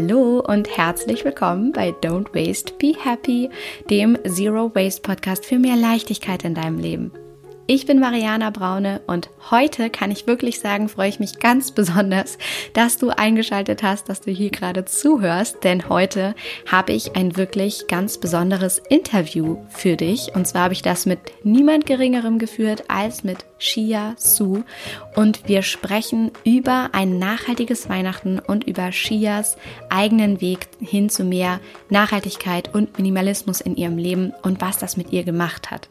Hallo und herzlich willkommen bei Don't Waste, Be Happy, dem Zero Waste Podcast für mehr Leichtigkeit in deinem Leben. Ich bin Mariana Braune und heute kann ich wirklich sagen, freue ich mich ganz besonders, dass du eingeschaltet hast, dass du hier gerade zuhörst, denn heute habe ich ein wirklich ganz besonderes Interview für dich. Und zwar habe ich das mit niemand Geringerem geführt als mit Shia Su und wir sprechen über ein nachhaltiges Weihnachten und über Shias eigenen Weg hin zu mehr Nachhaltigkeit und Minimalismus in ihrem Leben und was das mit ihr gemacht hat.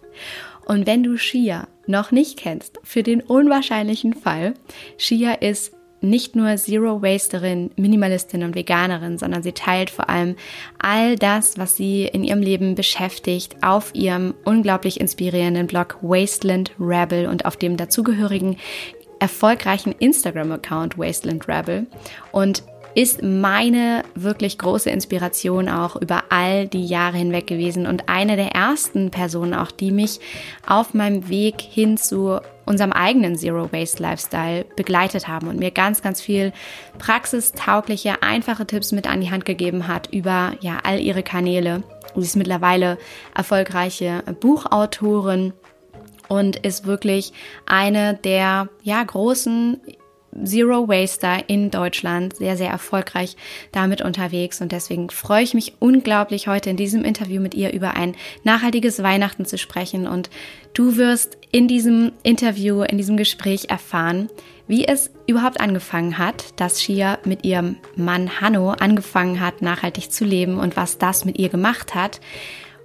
Und wenn du Shia noch nicht kennst, für den unwahrscheinlichen Fall, Shia ist nicht nur Zero Wasterin, Minimalistin und Veganerin, sondern sie teilt vor allem all das, was sie in ihrem Leben beschäftigt, auf ihrem unglaublich inspirierenden Blog Wasteland Rebel und auf dem dazugehörigen erfolgreichen Instagram-Account Wasteland Rebel. Und ist meine wirklich große Inspiration auch über all die Jahre hinweg gewesen und eine der ersten Personen auch, die mich auf meinem Weg hin zu unserem eigenen Zero Waste Lifestyle begleitet haben und mir ganz, ganz viel praxistaugliche, einfache Tipps mit an die Hand gegeben hat über ja all ihre Kanäle. Sie ist mittlerweile erfolgreiche Buchautorin und ist wirklich eine der ja großen Zero Waster in Deutschland sehr, sehr erfolgreich damit unterwegs. Und deswegen freue ich mich unglaublich, heute in diesem Interview mit ihr über ein nachhaltiges Weihnachten zu sprechen. Und du wirst in diesem Interview, in diesem Gespräch erfahren, wie es überhaupt angefangen hat, dass Shia mit ihrem Mann Hanno angefangen hat, nachhaltig zu leben und was das mit ihr gemacht hat,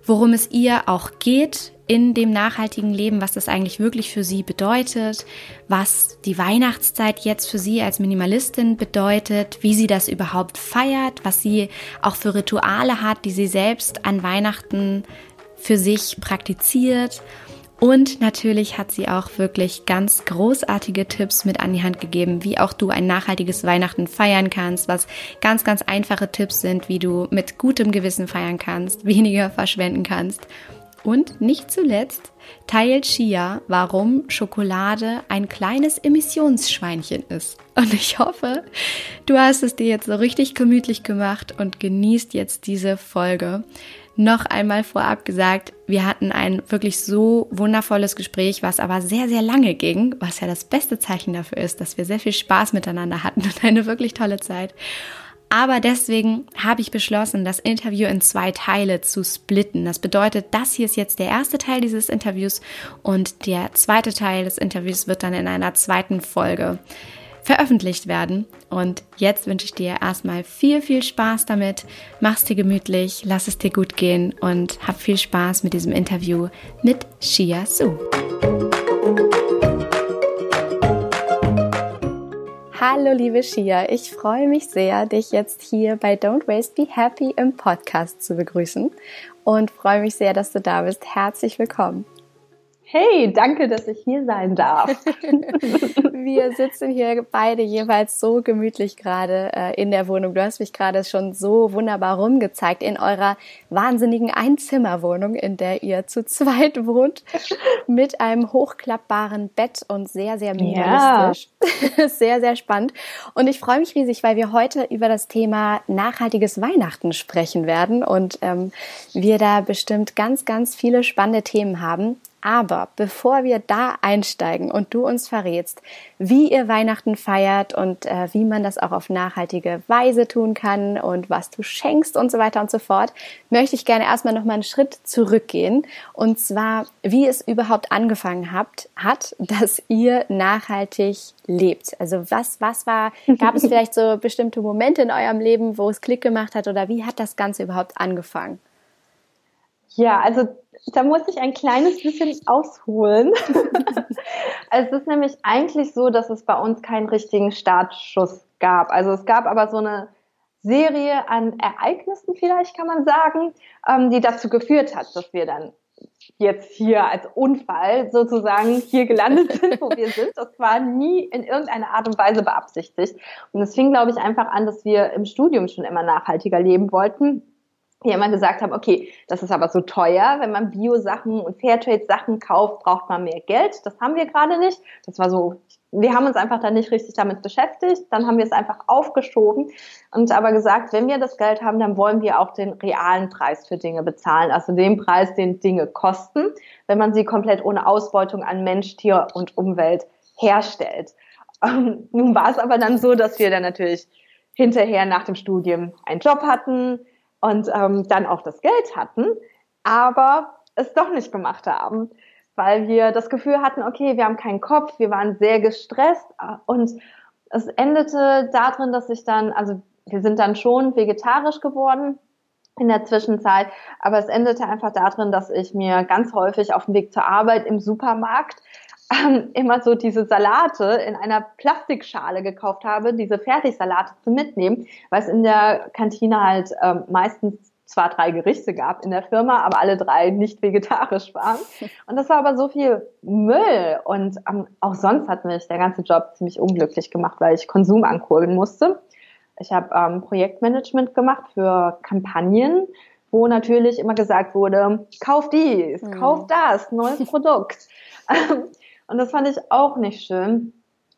worum es ihr auch geht in dem nachhaltigen Leben, was das eigentlich wirklich für sie bedeutet, was die Weihnachtszeit jetzt für sie als Minimalistin bedeutet, wie sie das überhaupt feiert, was sie auch für Rituale hat, die sie selbst an Weihnachten für sich praktiziert. Und natürlich hat sie auch wirklich ganz großartige Tipps mit an die Hand gegeben, wie auch du ein nachhaltiges Weihnachten feiern kannst, was ganz, ganz einfache Tipps sind, wie du mit gutem Gewissen feiern kannst, weniger verschwenden kannst und nicht zuletzt teilt Shia, warum Schokolade ein kleines Emissionsschweinchen ist. Und ich hoffe, du hast es dir jetzt so richtig gemütlich gemacht und genießt jetzt diese Folge. Noch einmal vorab gesagt, wir hatten ein wirklich so wundervolles Gespräch, was aber sehr, sehr lange ging, was ja das beste Zeichen dafür ist, dass wir sehr viel Spaß miteinander hatten und eine wirklich tolle Zeit. Aber deswegen habe ich beschlossen, das Interview in zwei Teile zu splitten. Das bedeutet, das hier ist jetzt der erste Teil dieses Interviews und der zweite Teil des Interviews wird dann in einer zweiten Folge veröffentlicht werden. Und jetzt wünsche ich dir erstmal viel, viel Spaß damit. Mach's dir gemütlich, lass es dir gut gehen und hab viel Spaß mit diesem Interview mit Shia Su. Hallo liebe Shia, ich freue mich sehr, dich jetzt hier bei Don't Waste Be Happy im Podcast zu begrüßen und freue mich sehr, dass du da bist. Herzlich willkommen. Hey, danke, dass ich hier sein darf. Wir sitzen hier beide jeweils so gemütlich gerade äh, in der Wohnung. Du hast mich gerade schon so wunderbar rumgezeigt in eurer wahnsinnigen Einzimmerwohnung, in der ihr zu zweit wohnt, mit einem hochklappbaren Bett und sehr, sehr minimalistisch. Ja. sehr, sehr spannend. Und ich freue mich riesig, weil wir heute über das Thema nachhaltiges Weihnachten sprechen werden und ähm, wir da bestimmt ganz, ganz viele spannende Themen haben. Aber bevor wir da einsteigen und du uns verrätst, wie ihr Weihnachten feiert und äh, wie man das auch auf nachhaltige Weise tun kann und was du schenkst und so weiter und so fort, möchte ich gerne erstmal noch mal einen Schritt zurückgehen und zwar, wie es überhaupt angefangen habt, hat, dass ihr nachhaltig lebt. Also was, was war, gab es vielleicht so bestimmte Momente in eurem Leben, wo es Klick gemacht hat oder wie hat das Ganze überhaupt angefangen? Ja, also da muss ich ein kleines bisschen ausholen. es ist nämlich eigentlich so, dass es bei uns keinen richtigen Startschuss gab. Also es gab aber so eine Serie an Ereignissen, vielleicht kann man sagen, ähm, die dazu geführt hat, dass wir dann jetzt hier als Unfall sozusagen hier gelandet sind, wo wir sind. Das war nie in irgendeiner Art und Weise beabsichtigt. Und es fing, glaube ich, einfach an, dass wir im Studium schon immer nachhaltiger leben wollten die immer gesagt haben, okay, das ist aber so teuer, wenn man Bio-Sachen und Fairtrade-Sachen kauft, braucht man mehr Geld. Das haben wir gerade nicht. Das war so, wir haben uns einfach da nicht richtig damit beschäftigt. Dann haben wir es einfach aufgeschoben und aber gesagt, wenn wir das Geld haben, dann wollen wir auch den realen Preis für Dinge bezahlen. Also den Preis, den Dinge kosten, wenn man sie komplett ohne Ausbeutung an Mensch, Tier und Umwelt herstellt. Ähm, nun war es aber dann so, dass wir dann natürlich hinterher nach dem Studium einen Job hatten, und ähm, dann auch das Geld hatten, aber es doch nicht gemacht haben, weil wir das Gefühl hatten, okay, wir haben keinen Kopf, wir waren sehr gestresst äh, und es endete darin, dass ich dann, also wir sind dann schon vegetarisch geworden in der Zwischenzeit, aber es endete einfach darin, dass ich mir ganz häufig auf dem Weg zur Arbeit im Supermarkt ähm, immer so diese Salate in einer Plastikschale gekauft habe, diese Fertigsalate zu mitnehmen, weil es in der Kantine halt ähm, meistens zwar drei Gerichte gab in der Firma, aber alle drei nicht vegetarisch waren. Und das war aber so viel Müll. Und ähm, auch sonst hat mich der ganze Job ziemlich unglücklich gemacht, weil ich Konsum ankurbeln musste. Ich habe ähm, Projektmanagement gemacht für Kampagnen, wo natürlich immer gesagt wurde, kauf dies, mhm. kauf das, neues Produkt. Und das fand ich auch nicht schön.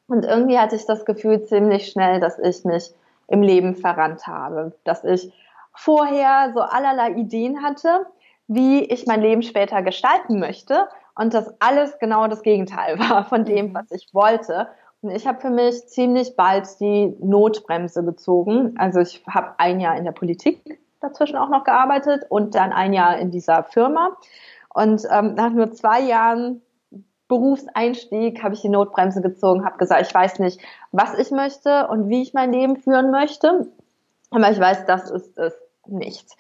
Und irgendwie hatte ich das Gefühl ziemlich schnell, dass ich mich im Leben verrannt habe, dass ich vorher so allerlei Ideen hatte, wie ich mein Leben später gestalten möchte und dass alles genau das Gegenteil war von dem, mhm. was ich wollte. Und ich habe für mich ziemlich bald die Notbremse gezogen. Also ich habe ein Jahr in der Politik dazwischen auch noch gearbeitet und dann ein Jahr in dieser Firma. Und ähm, nach nur zwei Jahren Berufseinstieg habe ich die Notbremse gezogen, habe gesagt, ich weiß nicht, was ich möchte und wie ich mein Leben führen möchte, aber ich weiß, das ist es nicht.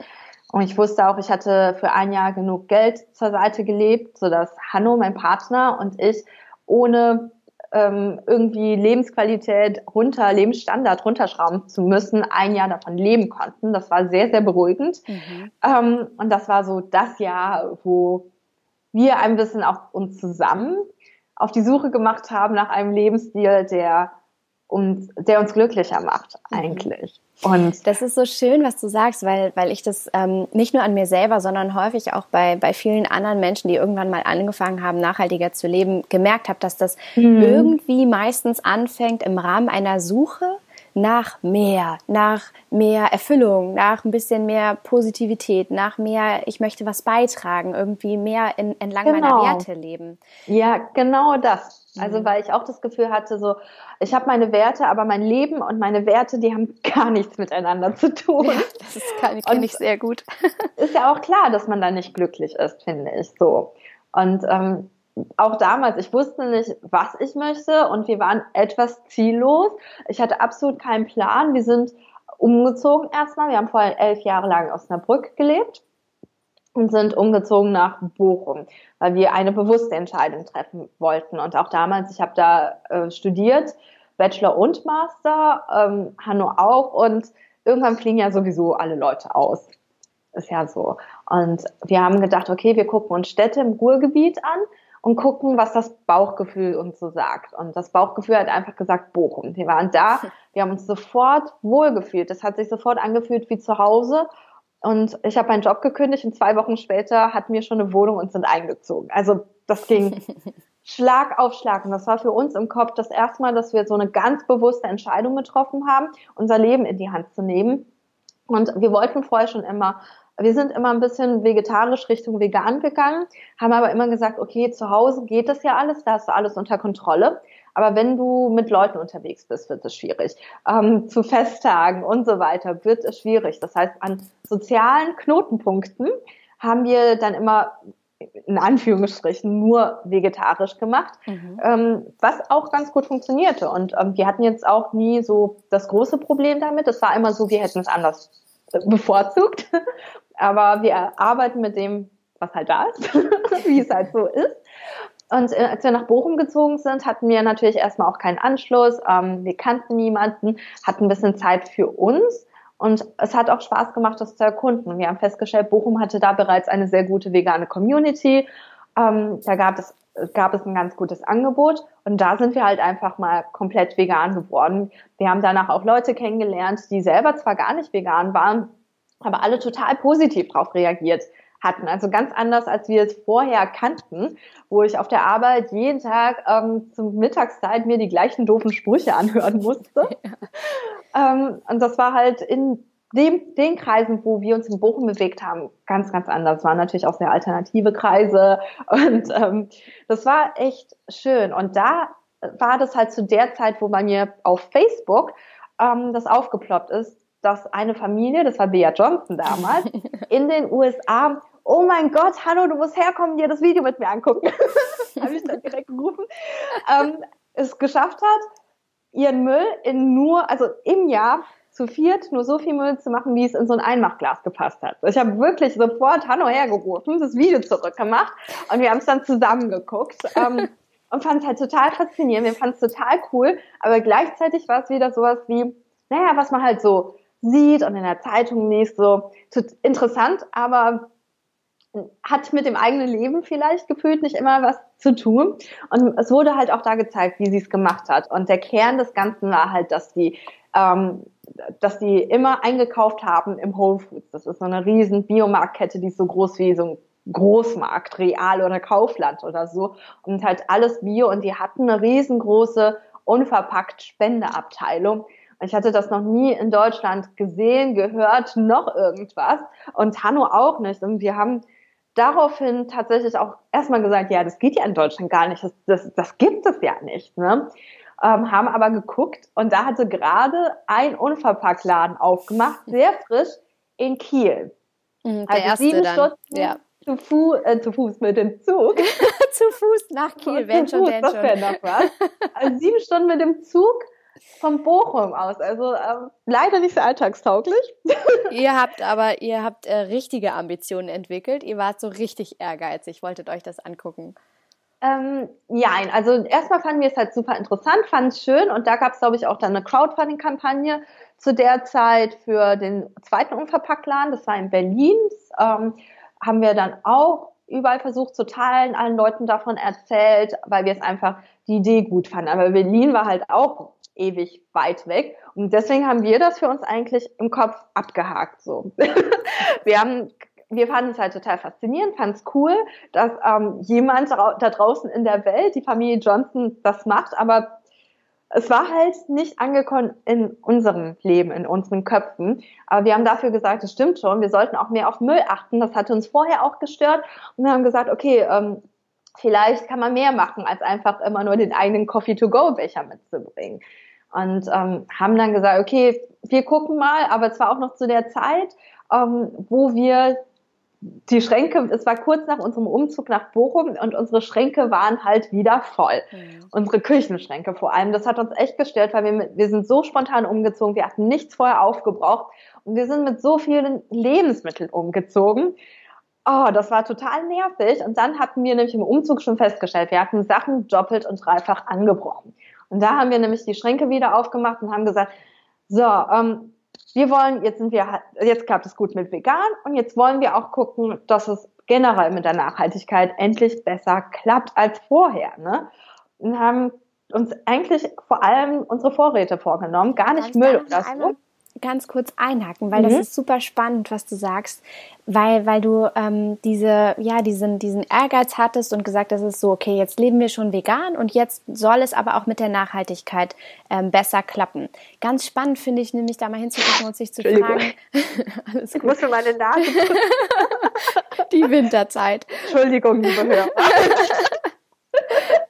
Und ich wusste auch, ich hatte für ein Jahr genug Geld zur Seite gelebt, sodass Hanno, mein Partner und ich ohne ähm, irgendwie Lebensqualität runter, Lebensstandard runterschrauben zu müssen, ein Jahr davon leben konnten. Das war sehr, sehr beruhigend. Mhm. Ähm, und das war so das Jahr, wo wir ein bisschen auch uns zusammen auf die Suche gemacht haben nach einem Lebensstil, der uns, der uns glücklicher macht, mhm. eigentlich. Und das ist so schön, was du sagst, weil, weil ich das ähm, nicht nur an mir selber, sondern häufig auch bei, bei vielen anderen Menschen, die irgendwann mal angefangen haben, nachhaltiger zu leben, gemerkt habe, dass das mhm. irgendwie meistens anfängt im Rahmen einer Suche nach mehr, nach mehr Erfüllung, nach ein bisschen mehr Positivität, nach mehr, ich möchte was beitragen, irgendwie mehr in, entlang genau. meiner Werte leben. Ja, genau das. Also mhm. weil ich auch das Gefühl hatte, so, ich habe meine Werte, aber mein Leben und meine Werte, die haben gar nichts miteinander zu tun. Ja, das kenne ich sehr gut. Ist ja auch klar, dass man da nicht glücklich ist, finde ich so. Und ähm, auch damals, ich wusste nicht, was ich möchte und wir waren etwas ziellos. Ich hatte absolut keinen Plan. Wir sind umgezogen erstmal. Wir haben vorher elf Jahre lang aus Osnabrück gelebt und sind umgezogen nach Bochum, weil wir eine bewusste Entscheidung treffen wollten. Und auch damals, ich habe da äh, studiert, Bachelor und Master, ähm, Hanno auch und irgendwann fliegen ja sowieso alle Leute aus. Ist ja so. Und wir haben gedacht, okay, wir gucken uns Städte im Ruhrgebiet an und gucken, was das Bauchgefühl uns so sagt. Und das Bauchgefühl hat einfach gesagt, Bochum. Wir waren da, wir haben uns sofort wohlgefühlt. Das hat sich sofort angefühlt wie zu Hause. Und ich habe meinen Job gekündigt und zwei Wochen später hatten wir schon eine Wohnung und sind eingezogen. Also das ging Schlag auf Schlag. Und das war für uns im Kopf das erste Mal, dass wir so eine ganz bewusste Entscheidung getroffen haben, unser Leben in die Hand zu nehmen. Und wir wollten vorher schon immer wir sind immer ein bisschen vegetarisch Richtung vegan gegangen, haben aber immer gesagt, okay, zu Hause geht das ja alles, da hast du alles unter Kontrolle. Aber wenn du mit Leuten unterwegs bist, wird es schwierig. Ähm, zu Festtagen und so weiter wird es schwierig. Das heißt, an sozialen Knotenpunkten haben wir dann immer in Anführungsstrichen nur vegetarisch gemacht, mhm. ähm, was auch ganz gut funktionierte. Und ähm, wir hatten jetzt auch nie so das große Problem damit. Es war immer so, wir hätten es anders bevorzugt aber wir arbeiten mit dem, was halt da ist, wie es halt so ist. Und äh, als wir nach Bochum gezogen sind, hatten wir natürlich erstmal auch keinen Anschluss. Ähm, wir kannten niemanden, hatten ein bisschen Zeit für uns. Und es hat auch Spaß gemacht, das zu erkunden. Wir haben festgestellt, Bochum hatte da bereits eine sehr gute vegane Community. Ähm, da gab es, gab es ein ganz gutes Angebot. Und da sind wir halt einfach mal komplett vegan geworden. Wir haben danach auch Leute kennengelernt, die selber zwar gar nicht vegan waren, aber alle total positiv darauf reagiert hatten. Also ganz anders, als wir es vorher kannten, wo ich auf der Arbeit jeden Tag ähm, zum Mittagszeit mir die gleichen doofen Sprüche anhören musste. Ja. Ähm, und das war halt in dem, den Kreisen, wo wir uns in Bochum bewegt haben, ganz, ganz anders. Es waren natürlich auch sehr alternative Kreise und ähm, das war echt schön. Und da war das halt zu der Zeit, wo bei mir auf Facebook ähm, das aufgeploppt ist, dass eine Familie, das war Bea Johnson damals, in den USA oh mein Gott, hallo, du musst herkommen, dir das Video mit mir angucken. Habe ich dann direkt gerufen. Ähm, es geschafft hat, ihren Müll in nur, also im Jahr zu viert nur so viel Müll zu machen, wie es in so ein Einmachglas gepasst hat. Ich habe wirklich sofort Hanno hergerufen, das Video zurückgemacht und wir haben es dann zusammen geguckt ähm, und fanden es halt total faszinierend. Wir fanden es total cool, aber gleichzeitig war es wieder sowas wie, naja, was man halt so sieht und in der Zeitung liest, so interessant, aber hat mit dem eigenen Leben vielleicht gefühlt nicht immer was zu tun. Und es wurde halt auch da gezeigt, wie sie es gemacht hat. Und der Kern des Ganzen war halt, dass die, ähm, dass die immer eingekauft haben im Whole Foods. Das ist so eine riesen Biomarktkette, die ist so groß wie so ein Großmarkt, Real oder Kaufland oder so. Und halt alles Bio. Und die hatten eine riesengroße unverpackt Spendeabteilung. Ich hatte das noch nie in Deutschland gesehen, gehört, noch irgendwas. Und Hanno auch nicht. Und wir haben daraufhin tatsächlich auch erstmal gesagt, ja, das geht ja in Deutschland gar nicht, das, das, das gibt es ja nicht. Ne? Ähm, haben aber geguckt und da hatte gerade ein Unverpacktladen aufgemacht, sehr frisch in Kiel. Mhm, der also erste sieben dann. Stunden ja. zu, Fu äh, zu Fuß mit dem Zug. zu Fuß nach Kiel, wenn schon, denn schon. Das wäre noch was. Also sieben Stunden mit dem Zug vom Bochum aus. Also ähm, leider nicht so alltagstauglich. ihr habt aber, ihr habt äh, richtige Ambitionen entwickelt. Ihr wart so richtig ehrgeizig, wolltet euch das angucken. Ähm, ja, also erstmal fanden wir es halt super interessant, fanden es schön und da gab es, glaube ich, auch dann eine Crowdfunding-Kampagne zu der Zeit für den zweiten Unverpacktladen. Das war in Berlin. Ähm, haben wir dann auch überall versucht zu teilen, allen Leuten davon erzählt, weil wir es einfach die Idee gut fanden. Aber Berlin war halt auch ewig weit weg. Und deswegen haben wir das für uns eigentlich im Kopf abgehakt. So, wir haben wir fanden es halt total faszinierend, fanden es cool, dass ähm, jemand da draußen in der Welt, die Familie Johnson, das macht, aber es war halt nicht angekommen in unserem Leben, in unseren Köpfen. Aber wir haben dafür gesagt, es stimmt schon, wir sollten auch mehr auf Müll achten. Das hatte uns vorher auch gestört. Und wir haben gesagt, okay, ähm, vielleicht kann man mehr machen, als einfach immer nur den eigenen Coffee-to-go-Becher mitzubringen und ähm, haben dann gesagt, okay, wir gucken mal, aber es war auch noch zu der Zeit, ähm, wo wir die Schränke, es war kurz nach unserem Umzug nach Bochum und unsere Schränke waren halt wieder voll. Mhm. Unsere Küchenschränke vor allem. Das hat uns echt gestört, weil wir, wir sind so spontan umgezogen, wir hatten nichts vorher aufgebraucht und wir sind mit so vielen Lebensmitteln umgezogen. Oh, das war total nervig. Und dann hatten wir nämlich im Umzug schon festgestellt, wir hatten Sachen doppelt und dreifach angebrochen. Und da haben wir nämlich die Schränke wieder aufgemacht und haben gesagt, so, ähm, wir wollen, jetzt sind wir, jetzt klappt es gut mit vegan und jetzt wollen wir auch gucken, dass es generell mit der Nachhaltigkeit endlich besser klappt als vorher. Ne? Und haben uns eigentlich vor allem unsere Vorräte vorgenommen, gar nicht Müll oder so ganz kurz einhaken, weil mhm. das ist super spannend, was du sagst, weil, weil du ähm, diese, ja, diesen, diesen Ehrgeiz hattest und gesagt, das ist so, okay, jetzt leben wir schon vegan und jetzt soll es aber auch mit der Nachhaltigkeit ähm, besser klappen. Ganz spannend finde ich nämlich, da mal hinzugucken und sich zu fragen. Alles gut. Ich muss für meine Nase. Die Winterzeit. Entschuldigung, liebe Hörer.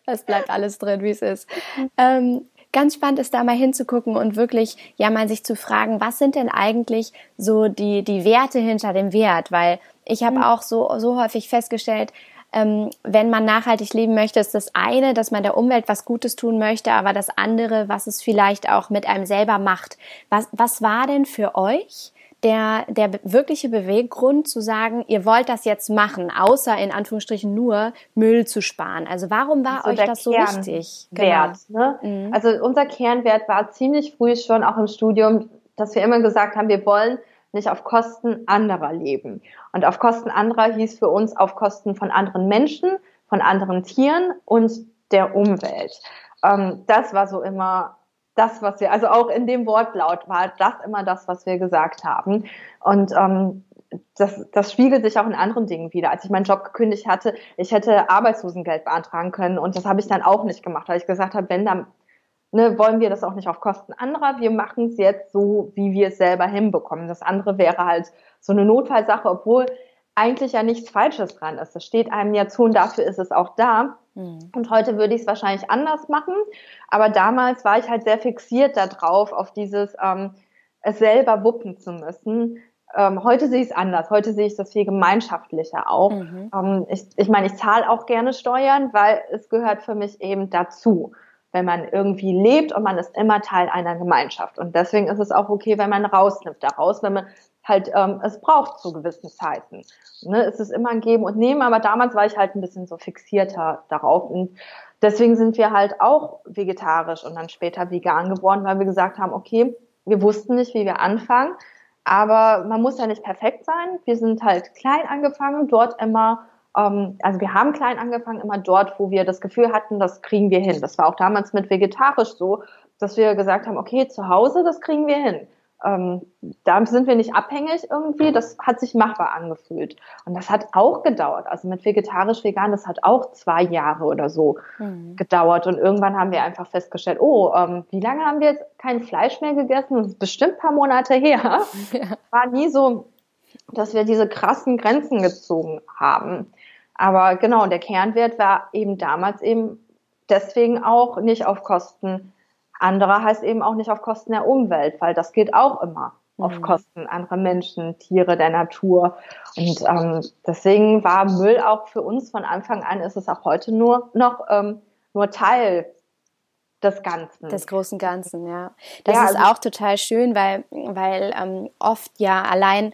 Es bleibt alles drin, wie es ist. Ähm, ganz spannend ist, da mal hinzugucken und wirklich, ja, mal sich zu fragen, was sind denn eigentlich so die, die Werte hinter dem Wert? Weil ich habe mhm. auch so, so häufig festgestellt, ähm, wenn man nachhaltig leben möchte, ist das eine, dass man der Umwelt was Gutes tun möchte, aber das andere, was es vielleicht auch mit einem selber macht. Was, was war denn für euch der, der wirkliche Beweggrund zu sagen, ihr wollt das jetzt machen, außer in Anführungsstrichen nur Müll zu sparen? Also warum war so euch das so wichtig? Wert, genau. ne? Mhm. Also unser Kernwert war ziemlich früh schon auch im Studium, dass wir immer gesagt haben, wir wollen nicht auf Kosten anderer leben. Und auf Kosten anderer hieß für uns auf Kosten von anderen Menschen, von anderen Tieren und der Umwelt. Ähm, das war so immer das, was wir, also auch in dem Wortlaut war das immer das, was wir gesagt haben. Und ähm, das, das spiegelt sich auch in anderen Dingen wieder. Als ich meinen Job gekündigt hatte, ich hätte Arbeitslosengeld beantragen können und das habe ich dann auch nicht gemacht, weil ich gesagt habe, wenn dann ne, wollen wir das auch nicht auf Kosten anderer. Wir machen es jetzt so, wie wir es selber hinbekommen. Das andere wäre halt so eine Notfallsache, obwohl eigentlich ja nichts Falsches dran ist. Das steht einem ja zu und dafür ist es auch da. Mhm. Und heute würde ich es wahrscheinlich anders machen. Aber damals war ich halt sehr fixiert darauf, auf dieses ähm, es selber wuppen zu müssen. Ähm, heute sehe ich es anders. Heute sehe ich das viel gemeinschaftlicher auch. Mhm. Ähm, ich ich meine, ich zahle auch gerne Steuern, weil es gehört für mich eben dazu wenn man irgendwie lebt und man ist immer Teil einer Gemeinschaft. Und deswegen ist es auch okay, wenn man rausnimmt daraus, wenn man halt ähm, es braucht zu gewissen Zeiten. Ne, es ist immer ein Geben und Nehmen, aber damals war ich halt ein bisschen so fixierter darauf. Und deswegen sind wir halt auch vegetarisch und dann später vegan geworden, weil wir gesagt haben, okay, wir wussten nicht, wie wir anfangen, aber man muss ja nicht perfekt sein. Wir sind halt klein angefangen, dort immer also wir haben klein angefangen, immer dort, wo wir das Gefühl hatten, das kriegen wir hin. Das war auch damals mit vegetarisch so, dass wir gesagt haben, okay, zu Hause, das kriegen wir hin. Ähm, da sind wir nicht abhängig irgendwie. Das hat sich machbar angefühlt. Und das hat auch gedauert. Also mit vegetarisch, vegan, das hat auch zwei Jahre oder so mhm. gedauert. Und irgendwann haben wir einfach festgestellt, oh, ähm, wie lange haben wir jetzt kein Fleisch mehr gegessen? Das ist bestimmt ein paar Monate her. Ja. War nie so, dass wir diese krassen Grenzen gezogen haben. Aber genau, der Kernwert war eben damals eben deswegen auch nicht auf Kosten anderer, heißt eben auch nicht auf Kosten der Umwelt, weil das geht auch immer mhm. auf Kosten anderer Menschen, Tiere, der Natur. Und ähm, deswegen war Müll auch für uns von Anfang an, ist es auch heute nur noch ähm, nur Teil des Ganzen. Des großen Ganzen, ja. Das ja, ist also auch total schön, weil, weil ähm, oft ja allein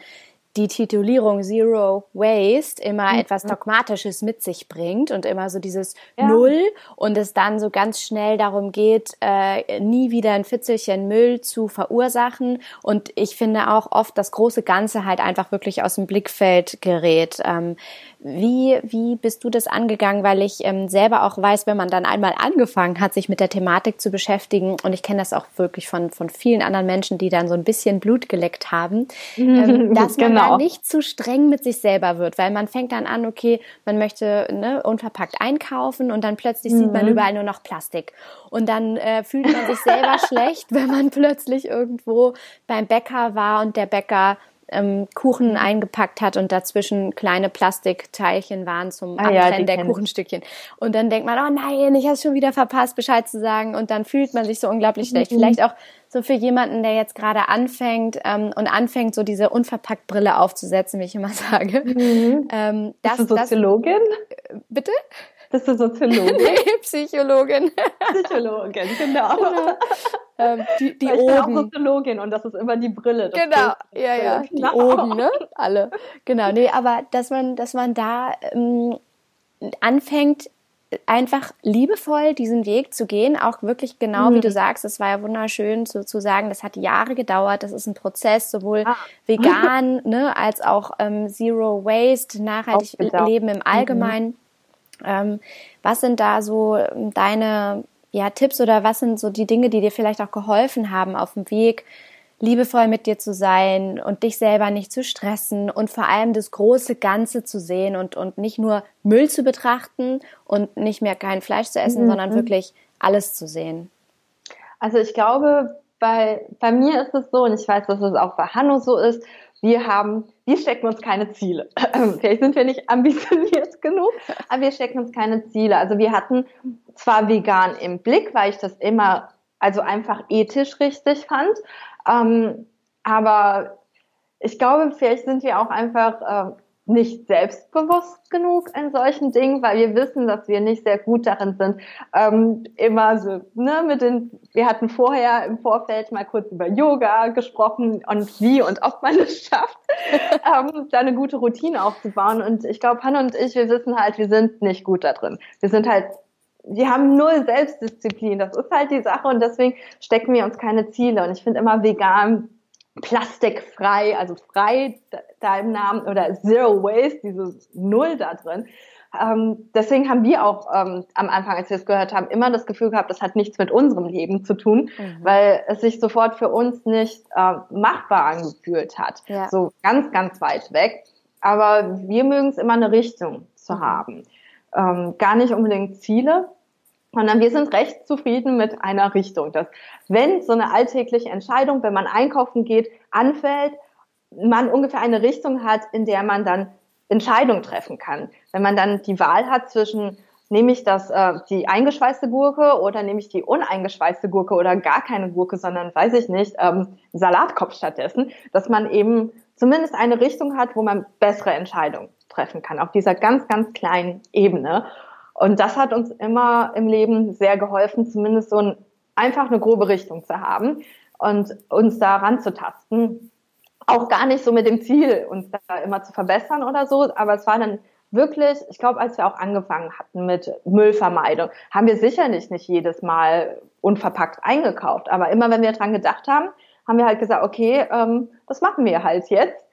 die Titulierung Zero Waste immer mhm. etwas Dogmatisches mit sich bringt und immer so dieses ja. Null und es dann so ganz schnell darum geht, äh, nie wieder ein Fitzelchen Müll zu verursachen. Und ich finde auch oft das große Ganze halt einfach wirklich aus dem Blickfeld gerät. Ähm, wie, wie bist du das angegangen? Weil ich ähm, selber auch weiß, wenn man dann einmal angefangen hat, sich mit der Thematik zu beschäftigen, und ich kenne das auch wirklich von, von vielen anderen Menschen, die dann so ein bisschen Blut geleckt haben, ähm, dass man genau. dann nicht zu streng mit sich selber wird, weil man fängt dann an, okay, man möchte ne, unverpackt einkaufen und dann plötzlich mhm. sieht man mhm. überall nur noch Plastik. Und dann äh, fühlt man sich selber schlecht, wenn man plötzlich irgendwo beim Bäcker war und der Bäcker ähm, Kuchen eingepackt hat und dazwischen kleine Plastikteilchen waren zum ah, Abtrennen ja, der Kuchenstückchen. Und dann denkt man, oh nein, ich habe schon wieder verpasst, Bescheid zu sagen. Und dann fühlt man sich so unglaublich schlecht. Mhm. Vielleicht auch so für jemanden, der jetzt gerade anfängt ähm, und anfängt, so diese unverpackt Brille aufzusetzen, wie ich immer sage. Mhm. Ähm, das, Bist du Soziologin? Das, bitte? Bist du Soziologin? nee, Psychologin. Psychologin, genau. genau. Ähm, die die ich Oben. bin auch Soziologin und das ist immer die Brille. genau, ja, ja, die genau. Oben, ne? Alle. Genau, nee, aber dass man, dass man da ähm, anfängt, einfach liebevoll diesen Weg zu gehen, auch wirklich genau mhm. wie du sagst, es war ja wunderschön zu, zu sagen, das hat Jahre gedauert, das ist ein Prozess, sowohl ah. vegan ne, als auch ähm, Zero Waste, nachhaltig Leben im Allgemeinen. Mhm. Ähm, was sind da so ähm, deine ja, Tipps oder was sind so die Dinge, die dir vielleicht auch geholfen haben auf dem Weg, liebevoll mit dir zu sein und dich selber nicht zu stressen und vor allem das große Ganze zu sehen und, und nicht nur Müll zu betrachten und nicht mehr kein Fleisch zu essen, mhm. sondern wirklich alles zu sehen? Also ich glaube, bei, bei mir ist es so, und ich weiß, dass es auch bei Hanno so ist, wir haben, wir stecken uns keine Ziele. Vielleicht sind wir nicht ambitioniert genug, aber wir stecken uns keine Ziele. Also wir hatten zwar vegan im Blick, weil ich das immer, also einfach ethisch richtig fand, ähm, aber ich glaube, vielleicht sind wir auch einfach äh, nicht selbstbewusst genug in solchen Dingen, weil wir wissen, dass wir nicht sehr gut darin sind, ähm, immer so, ne, mit den, wir hatten vorher im Vorfeld mal kurz über Yoga gesprochen und wie und ob man es schafft, ähm, da eine gute Routine aufzubauen. Und ich glaube, Hanna und ich, wir wissen halt, wir sind nicht gut da drin. Wir sind halt wir haben null Selbstdisziplin. Das ist halt die Sache und deswegen stecken wir uns keine Ziele. Und ich finde immer vegan plastikfrei, also frei da im Namen oder Zero Waste, dieses Null da drin, ähm, deswegen haben wir auch ähm, am Anfang, als wir es gehört haben, immer das Gefühl gehabt, das hat nichts mit unserem Leben zu tun, mhm. weil es sich sofort für uns nicht äh, machbar angefühlt hat. Ja. So ganz, ganz weit weg. Aber wir mögen es immer eine Richtung zu mhm. haben. Ähm, gar nicht unbedingt Ziele, sondern wir sind recht zufrieden mit einer Richtung. Dass wenn so eine alltägliche Entscheidung, wenn man einkaufen geht, anfällt, man ungefähr eine Richtung hat, in der man dann Entscheidungen treffen kann. Wenn man dann die Wahl hat zwischen nehme ich das äh, die eingeschweißte Gurke oder nehme ich die uneingeschweißte Gurke oder gar keine Gurke, sondern weiß ich nicht, ähm, Salatkopf stattdessen, dass man eben zumindest eine Richtung hat, wo man bessere Entscheidungen treffen kann, auf dieser ganz, ganz kleinen Ebene. Und das hat uns immer im Leben sehr geholfen, zumindest so ein, einfach eine grobe Richtung zu haben und uns da ranzutasten. Auch gar nicht so mit dem Ziel, uns da immer zu verbessern oder so, aber es war dann wirklich, ich glaube, als wir auch angefangen hatten mit Müllvermeidung, haben wir sicherlich nicht jedes Mal unverpackt eingekauft. Aber immer wenn wir dran gedacht haben, haben wir halt gesagt, okay, ähm, das machen wir halt jetzt.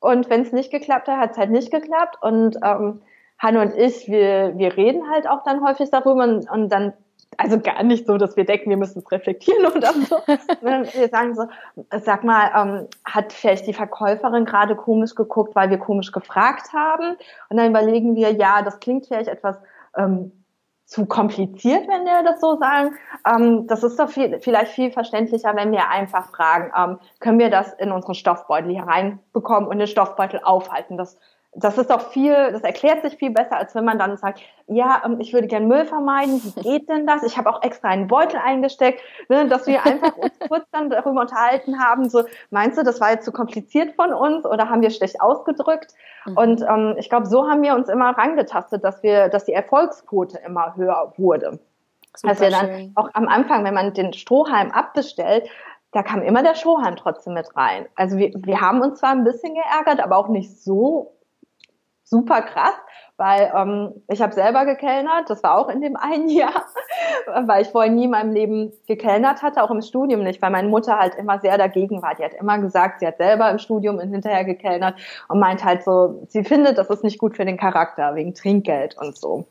Und wenn es nicht geklappt hat, hat es halt nicht geklappt. Und ähm, Hanne und ich, wir, wir reden halt auch dann häufig darüber und, und dann also gar nicht so, dass wir denken, wir müssen es reflektieren oder so. wir sagen so, sag mal, ähm, hat vielleicht die Verkäuferin gerade komisch geguckt, weil wir komisch gefragt haben? Und dann überlegen wir, ja, das klingt vielleicht etwas ähm, zu kompliziert, wenn wir das so sagen. Ähm, das ist doch viel, vielleicht viel verständlicher, wenn wir einfach fragen, ähm, können wir das in unseren Stoffbeutel hier reinbekommen und den Stoffbeutel aufhalten? Das das ist doch viel, das erklärt sich viel besser, als wenn man dann sagt, ja, ähm, ich würde gern Müll vermeiden, wie geht denn das? Ich habe auch extra einen Beutel eingesteckt, ne, dass wir einfach uns kurz dann darüber unterhalten haben, so, meinst du, das war jetzt zu kompliziert von uns oder haben wir schlecht ausgedrückt? Mhm. Und ähm, ich glaube, so haben wir uns immer rangetastet, dass wir, dass die Erfolgsquote immer höher wurde. Super dass wir dann schön. auch am Anfang, wenn man den Strohhalm abbestellt, da kam immer der Strohhalm trotzdem mit rein. Also wir, wir haben uns zwar ein bisschen geärgert, aber auch nicht so super krass, weil ähm, ich habe selber gekellnert, das war auch in dem einen Jahr, weil ich vorher nie in meinem Leben gekellnert hatte, auch im Studium nicht, weil meine Mutter halt immer sehr dagegen war. Die hat immer gesagt, sie hat selber im Studium hinterher gekellnert und meint halt so, sie findet, das ist nicht gut für den Charakter, wegen Trinkgeld und so.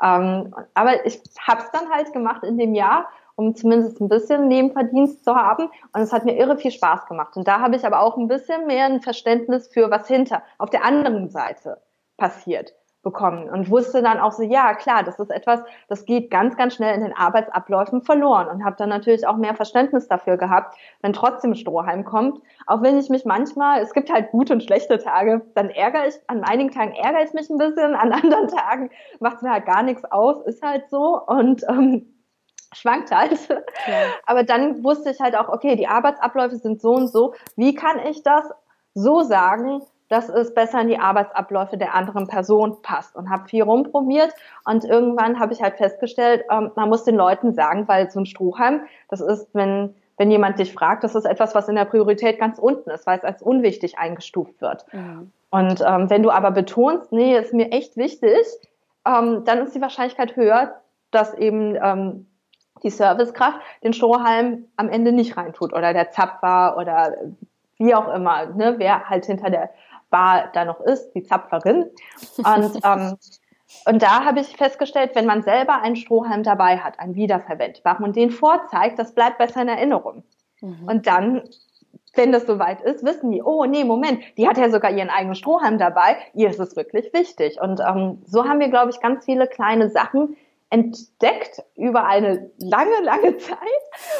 Ähm, aber ich habe es dann halt gemacht in dem Jahr, um zumindest ein bisschen Nebenverdienst zu haben. Und es hat mir irre viel Spaß gemacht. Und da habe ich aber auch ein bisschen mehr ein Verständnis für was hinter, auf der anderen Seite passiert bekommen und wusste dann auch so, ja klar, das ist etwas, das geht ganz, ganz schnell in den Arbeitsabläufen verloren und habe dann natürlich auch mehr Verständnis dafür gehabt, wenn trotzdem Strohhalm kommt, auch wenn ich mich manchmal, es gibt halt gute und schlechte Tage, dann ärgere ich, an einigen Tagen ärgere ich mich ein bisschen, an anderen Tagen macht es mir halt gar nichts aus, ist halt so und ähm, schwankt halt. Ja. Aber dann wusste ich halt auch, okay, die Arbeitsabläufe sind so und so, wie kann ich das so sagen, dass es besser in die Arbeitsabläufe der anderen Person passt und habe viel rumprobiert und irgendwann habe ich halt festgestellt, ähm, man muss den Leuten sagen, weil so ein Strohhalm, das ist, wenn wenn jemand dich fragt, das ist etwas, was in der Priorität ganz unten ist, weil es als unwichtig eingestuft wird. Mhm. Und ähm, wenn du aber betonst, nee, ist mir echt wichtig, ähm, dann ist die Wahrscheinlichkeit höher, dass eben ähm, die Servicekraft den Strohhalm am Ende nicht reintut oder der Zapfer oder wie auch immer, ne, wer halt hinter der Bar da noch ist, die Zapferin. Und, ähm, und da habe ich festgestellt, wenn man selber einen Strohhalm dabei hat, einen wiederverwendbaren und den vorzeigt, das bleibt besser in Erinnerung. Mhm. Und dann wenn das soweit ist, wissen die, oh nee, Moment, die hat ja sogar ihren eigenen Strohhalm dabei, ihr ist es wirklich wichtig. Und ähm, so haben wir, glaube ich, ganz viele kleine Sachen entdeckt über eine lange, lange Zeit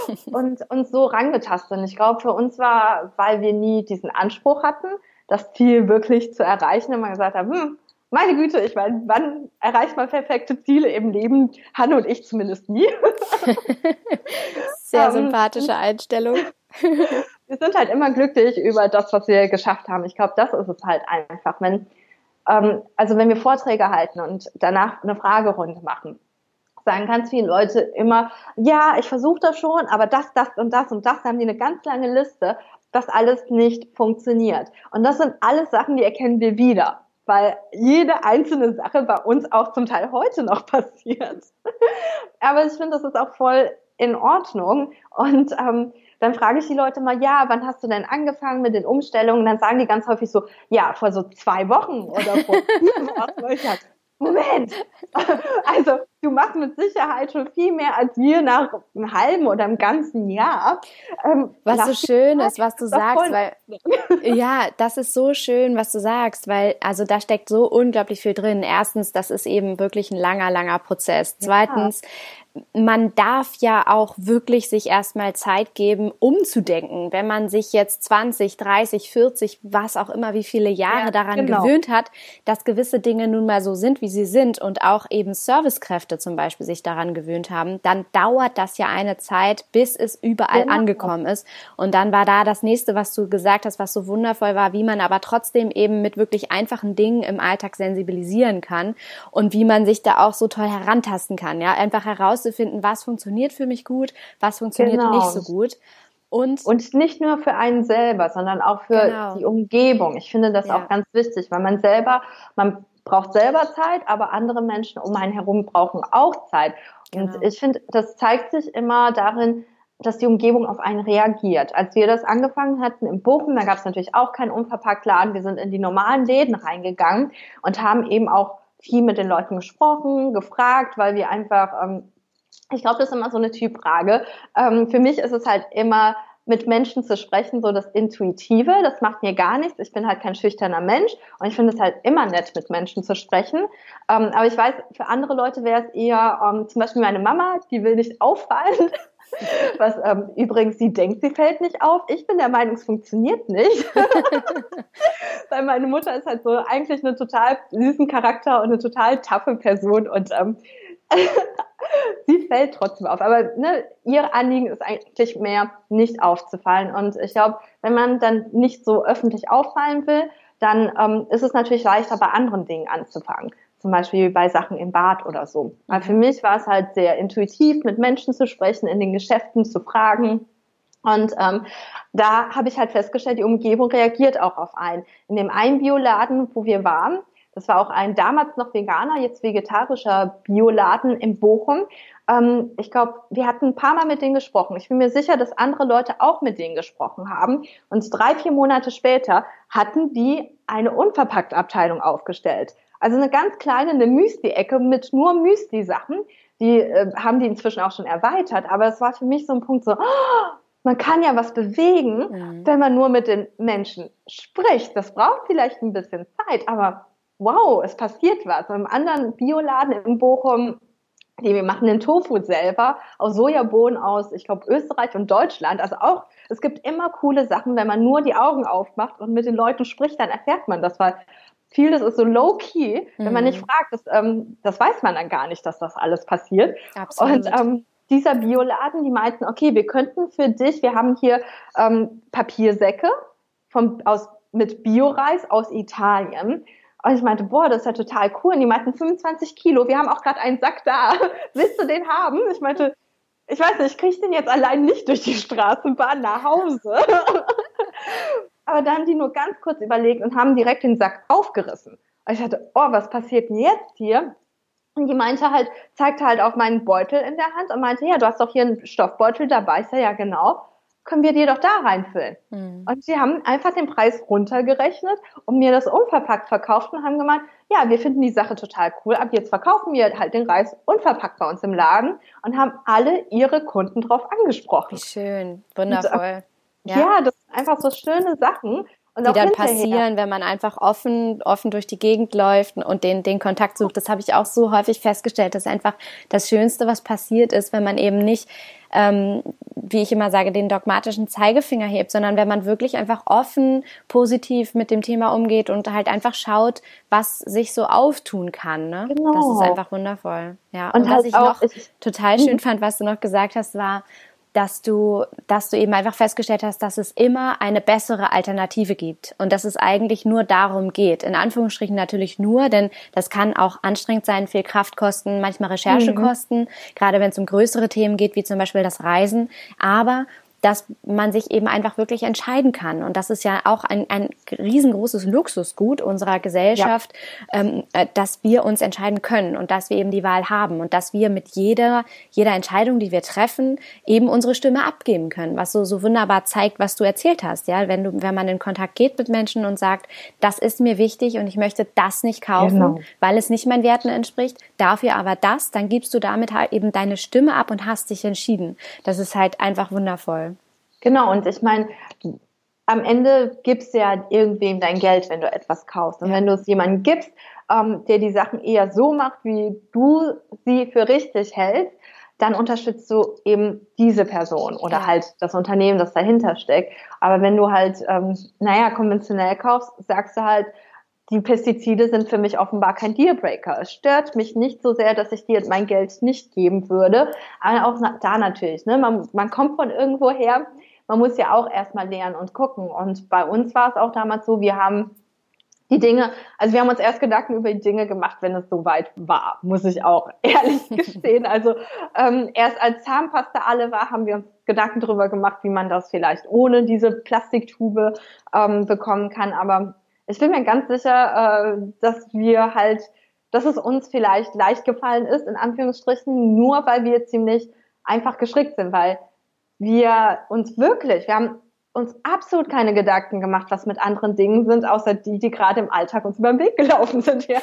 und uns so rangetastet. Und ich glaube, für uns war, weil wir nie diesen Anspruch hatten, das Ziel wirklich zu erreichen und man gesagt hat, hm, meine Güte, ich meine, wann erreicht man perfekte Ziele im Leben? Hanne und ich zumindest nie. Sehr ähm, sympathische Einstellung. wir sind halt immer glücklich über das, was wir geschafft haben. Ich glaube, das ist es halt einfach. Wenn, ähm, also wenn wir Vorträge halten und danach eine Fragerunde machen, sagen ganz viele Leute immer, ja, ich versuche das schon, aber das, das und das und das, da haben die eine ganz lange Liste das alles nicht funktioniert. Und das sind alles Sachen, die erkennen wir wieder, weil jede einzelne Sache bei uns auch zum Teil heute noch passiert. Aber ich finde, das ist auch voll in Ordnung. Und ähm, dann frage ich die Leute mal, ja, wann hast du denn angefangen mit den Umstellungen? dann sagen die ganz häufig so, ja, vor so zwei Wochen oder vor vier Wochen. Moment, also du machst mit Sicherheit schon viel mehr als wir nach einem halben oder einem ganzen Jahr. Ähm, was so schön ist, was du sagst, weil ja, das ist so schön, was du sagst, weil also da steckt so unglaublich viel drin. Erstens, das ist eben wirklich ein langer, langer Prozess. Zweitens, ja man darf ja auch wirklich sich erstmal Zeit geben, umzudenken. Wenn man sich jetzt 20, 30, 40, was auch immer, wie viele Jahre ja, daran genau. gewöhnt hat, dass gewisse Dinge nun mal so sind, wie sie sind und auch eben Servicekräfte zum Beispiel sich daran gewöhnt haben, dann dauert das ja eine Zeit, bis es überall genau. angekommen ist. Und dann war da das nächste, was du gesagt hast, was so wundervoll war, wie man aber trotzdem eben mit wirklich einfachen Dingen im Alltag sensibilisieren kann und wie man sich da auch so toll herantasten kann, ja, einfach heraus herauszufinden, was funktioniert für mich gut, was funktioniert genau. nicht so gut. Und, und nicht nur für einen selber, sondern auch für genau. die Umgebung. Ich finde das ja. auch ganz wichtig, weil man selber, man braucht selber Zeit, aber andere Menschen um einen herum brauchen auch Zeit. Und genau. ich finde, das zeigt sich immer darin, dass die Umgebung auf einen reagiert. Als wir das angefangen hatten in Bochum, da gab es natürlich auch keinen Unverpacktladen. Wir sind in die normalen Läden reingegangen und haben eben auch viel mit den Leuten gesprochen, gefragt, weil wir einfach ähm, ich glaube, das ist immer so eine Typfrage. Ähm, für mich ist es halt immer mit Menschen zu sprechen, so das Intuitive, das macht mir gar nichts. Ich bin halt kein schüchterner Mensch und ich finde es halt immer nett, mit Menschen zu sprechen. Ähm, aber ich weiß, für andere Leute wäre es eher, ähm, zum Beispiel meine Mama, die will nicht auffallen. Was ähm, übrigens, sie denkt, sie fällt nicht auf. Ich bin der Meinung, es funktioniert nicht. Weil meine Mutter ist halt so eigentlich eine total süßen Charakter und eine total taffe Person und ähm, sie fällt trotzdem auf. Aber ne, ihr Anliegen ist eigentlich mehr, nicht aufzufallen. Und ich glaube, wenn man dann nicht so öffentlich auffallen will, dann ähm, ist es natürlich leichter, bei anderen Dingen anzufangen. Zum Beispiel bei Sachen im Bad oder so. Weil für mich war es halt sehr intuitiv, mit Menschen zu sprechen, in den Geschäften zu fragen. Und ähm, da habe ich halt festgestellt, die Umgebung reagiert auch auf einen. In dem einen Bioladen, wo wir waren, das war auch ein damals noch veganer, jetzt vegetarischer Bioladen in Bochum. Ähm, ich glaube, wir hatten ein paar Mal mit denen gesprochen. Ich bin mir sicher, dass andere Leute auch mit denen gesprochen haben. Und drei, vier Monate später hatten die eine Unverpackt-Abteilung aufgestellt. Also eine ganz kleine, eine Müsli-Ecke mit nur Müsli-Sachen. Die äh, haben die inzwischen auch schon erweitert. Aber es war für mich so ein Punkt so, oh, man kann ja was bewegen, mhm. wenn man nur mit den Menschen spricht. Das braucht vielleicht ein bisschen Zeit, aber wow, es passiert was. Im anderen Bioladen in Bochum, die wir machen den Tofu selber aus Sojabohnen aus, ich glaube, Österreich und Deutschland. Also auch, es gibt immer coole Sachen, wenn man nur die Augen aufmacht und mit den Leuten spricht, dann erfährt man das, weil vieles ist so low-key. Wenn man nicht mhm. fragt, das, ähm, das weiß man dann gar nicht, dass das alles passiert. Absolut. Und ähm, dieser Bioladen, die meinten, okay, wir könnten für dich, wir haben hier ähm, Papiersäcke vom, aus, mit Bioreis aus Italien. Und ich meinte, boah, das ist ja total cool. Und die meinten 25 Kilo. Wir haben auch gerade einen Sack da. Willst du den haben? Ich meinte, ich weiß nicht, ich kriege den jetzt allein nicht durch die Straßenbahn nach Hause. Aber da haben die nur ganz kurz überlegt und haben direkt den Sack aufgerissen. Und ich dachte, oh, was passiert denn jetzt hier? Und die meinte halt, zeigte halt auf meinen Beutel in der Hand und meinte, ja, du hast doch hier einen Stoffbeutel dabei. Ich sage, ja, genau können wir dir doch da reinfüllen. Mhm. Und sie haben einfach den Preis runtergerechnet und mir das unverpackt verkauft und haben gemeint, ja, wir finden die Sache total cool, ab jetzt verkaufen wir halt den Reis unverpackt bei uns im Laden und haben alle ihre Kunden drauf angesprochen. Wie schön, wundervoll. Und, ja. ja, das sind einfach so schöne Sachen. Und die dann passieren, wenn man einfach offen, offen durch die Gegend läuft und den, den Kontakt sucht. Das habe ich auch so häufig festgestellt. Das ist einfach das Schönste, was passiert ist, wenn man eben nicht ähm, wie ich immer sage, den dogmatischen Zeigefinger hebt, sondern wenn man wirklich einfach offen, positiv mit dem Thema umgeht und halt einfach schaut, was sich so auftun kann. Ne? Genau. Das ist einfach wundervoll. Ja. Und, und was halt ich noch total schön fand, was du noch gesagt hast, war, dass du, dass du eben einfach festgestellt hast, dass es immer eine bessere Alternative gibt und dass es eigentlich nur darum geht. In Anführungsstrichen natürlich nur, denn das kann auch anstrengend sein, viel Kraft kosten, manchmal Recherche mhm. kosten, gerade wenn es um größere Themen geht, wie zum Beispiel das Reisen. Aber dass man sich eben einfach wirklich entscheiden kann. Und das ist ja auch ein, ein riesengroßes Luxusgut unserer Gesellschaft, ja. ähm, äh, dass wir uns entscheiden können und dass wir eben die Wahl haben und dass wir mit jeder, jeder Entscheidung, die wir treffen, eben unsere Stimme abgeben können, was so, so wunderbar zeigt, was du erzählt hast. Ja, wenn du, wenn man in Kontakt geht mit Menschen und sagt, das ist mir wichtig und ich möchte das nicht kaufen, genau. weil es nicht meinen Werten entspricht, dafür aber das, dann gibst du damit halt eben deine Stimme ab und hast dich entschieden. Das ist halt einfach wundervoll. Genau, und ich meine, am Ende gibst du ja irgendwem dein Geld, wenn du etwas kaufst. Und wenn du es jemandem gibst, ähm, der die Sachen eher so macht, wie du sie für richtig hältst, dann unterstützt du eben diese Person oder ja. halt das Unternehmen, das dahinter steckt. Aber wenn du halt, ähm, naja, konventionell kaufst, sagst du halt, die Pestizide sind für mich offenbar kein Dealbreaker. Es stört mich nicht so sehr, dass ich dir mein Geld nicht geben würde. Aber auch da natürlich, ne? man, man kommt von irgendwo her. Man muss ja auch erstmal lernen und gucken. Und bei uns war es auch damals so, wir haben die Dinge, also wir haben uns erst Gedanken über die Dinge gemacht, wenn es soweit war, muss ich auch ehrlich gestehen. Also ähm, erst als Zahnpasta alle war, haben wir uns Gedanken darüber gemacht, wie man das vielleicht ohne diese Plastiktube ähm, bekommen kann. Aber ich bin mir ganz sicher, äh, dass wir halt, dass es uns vielleicht leicht gefallen ist, in Anführungsstrichen, nur weil wir ziemlich einfach geschickt sind, weil wir uns wirklich, wir haben uns absolut keine Gedanken gemacht, was mit anderen Dingen sind, außer die, die gerade im Alltag uns über den Weg gelaufen sind. Ja.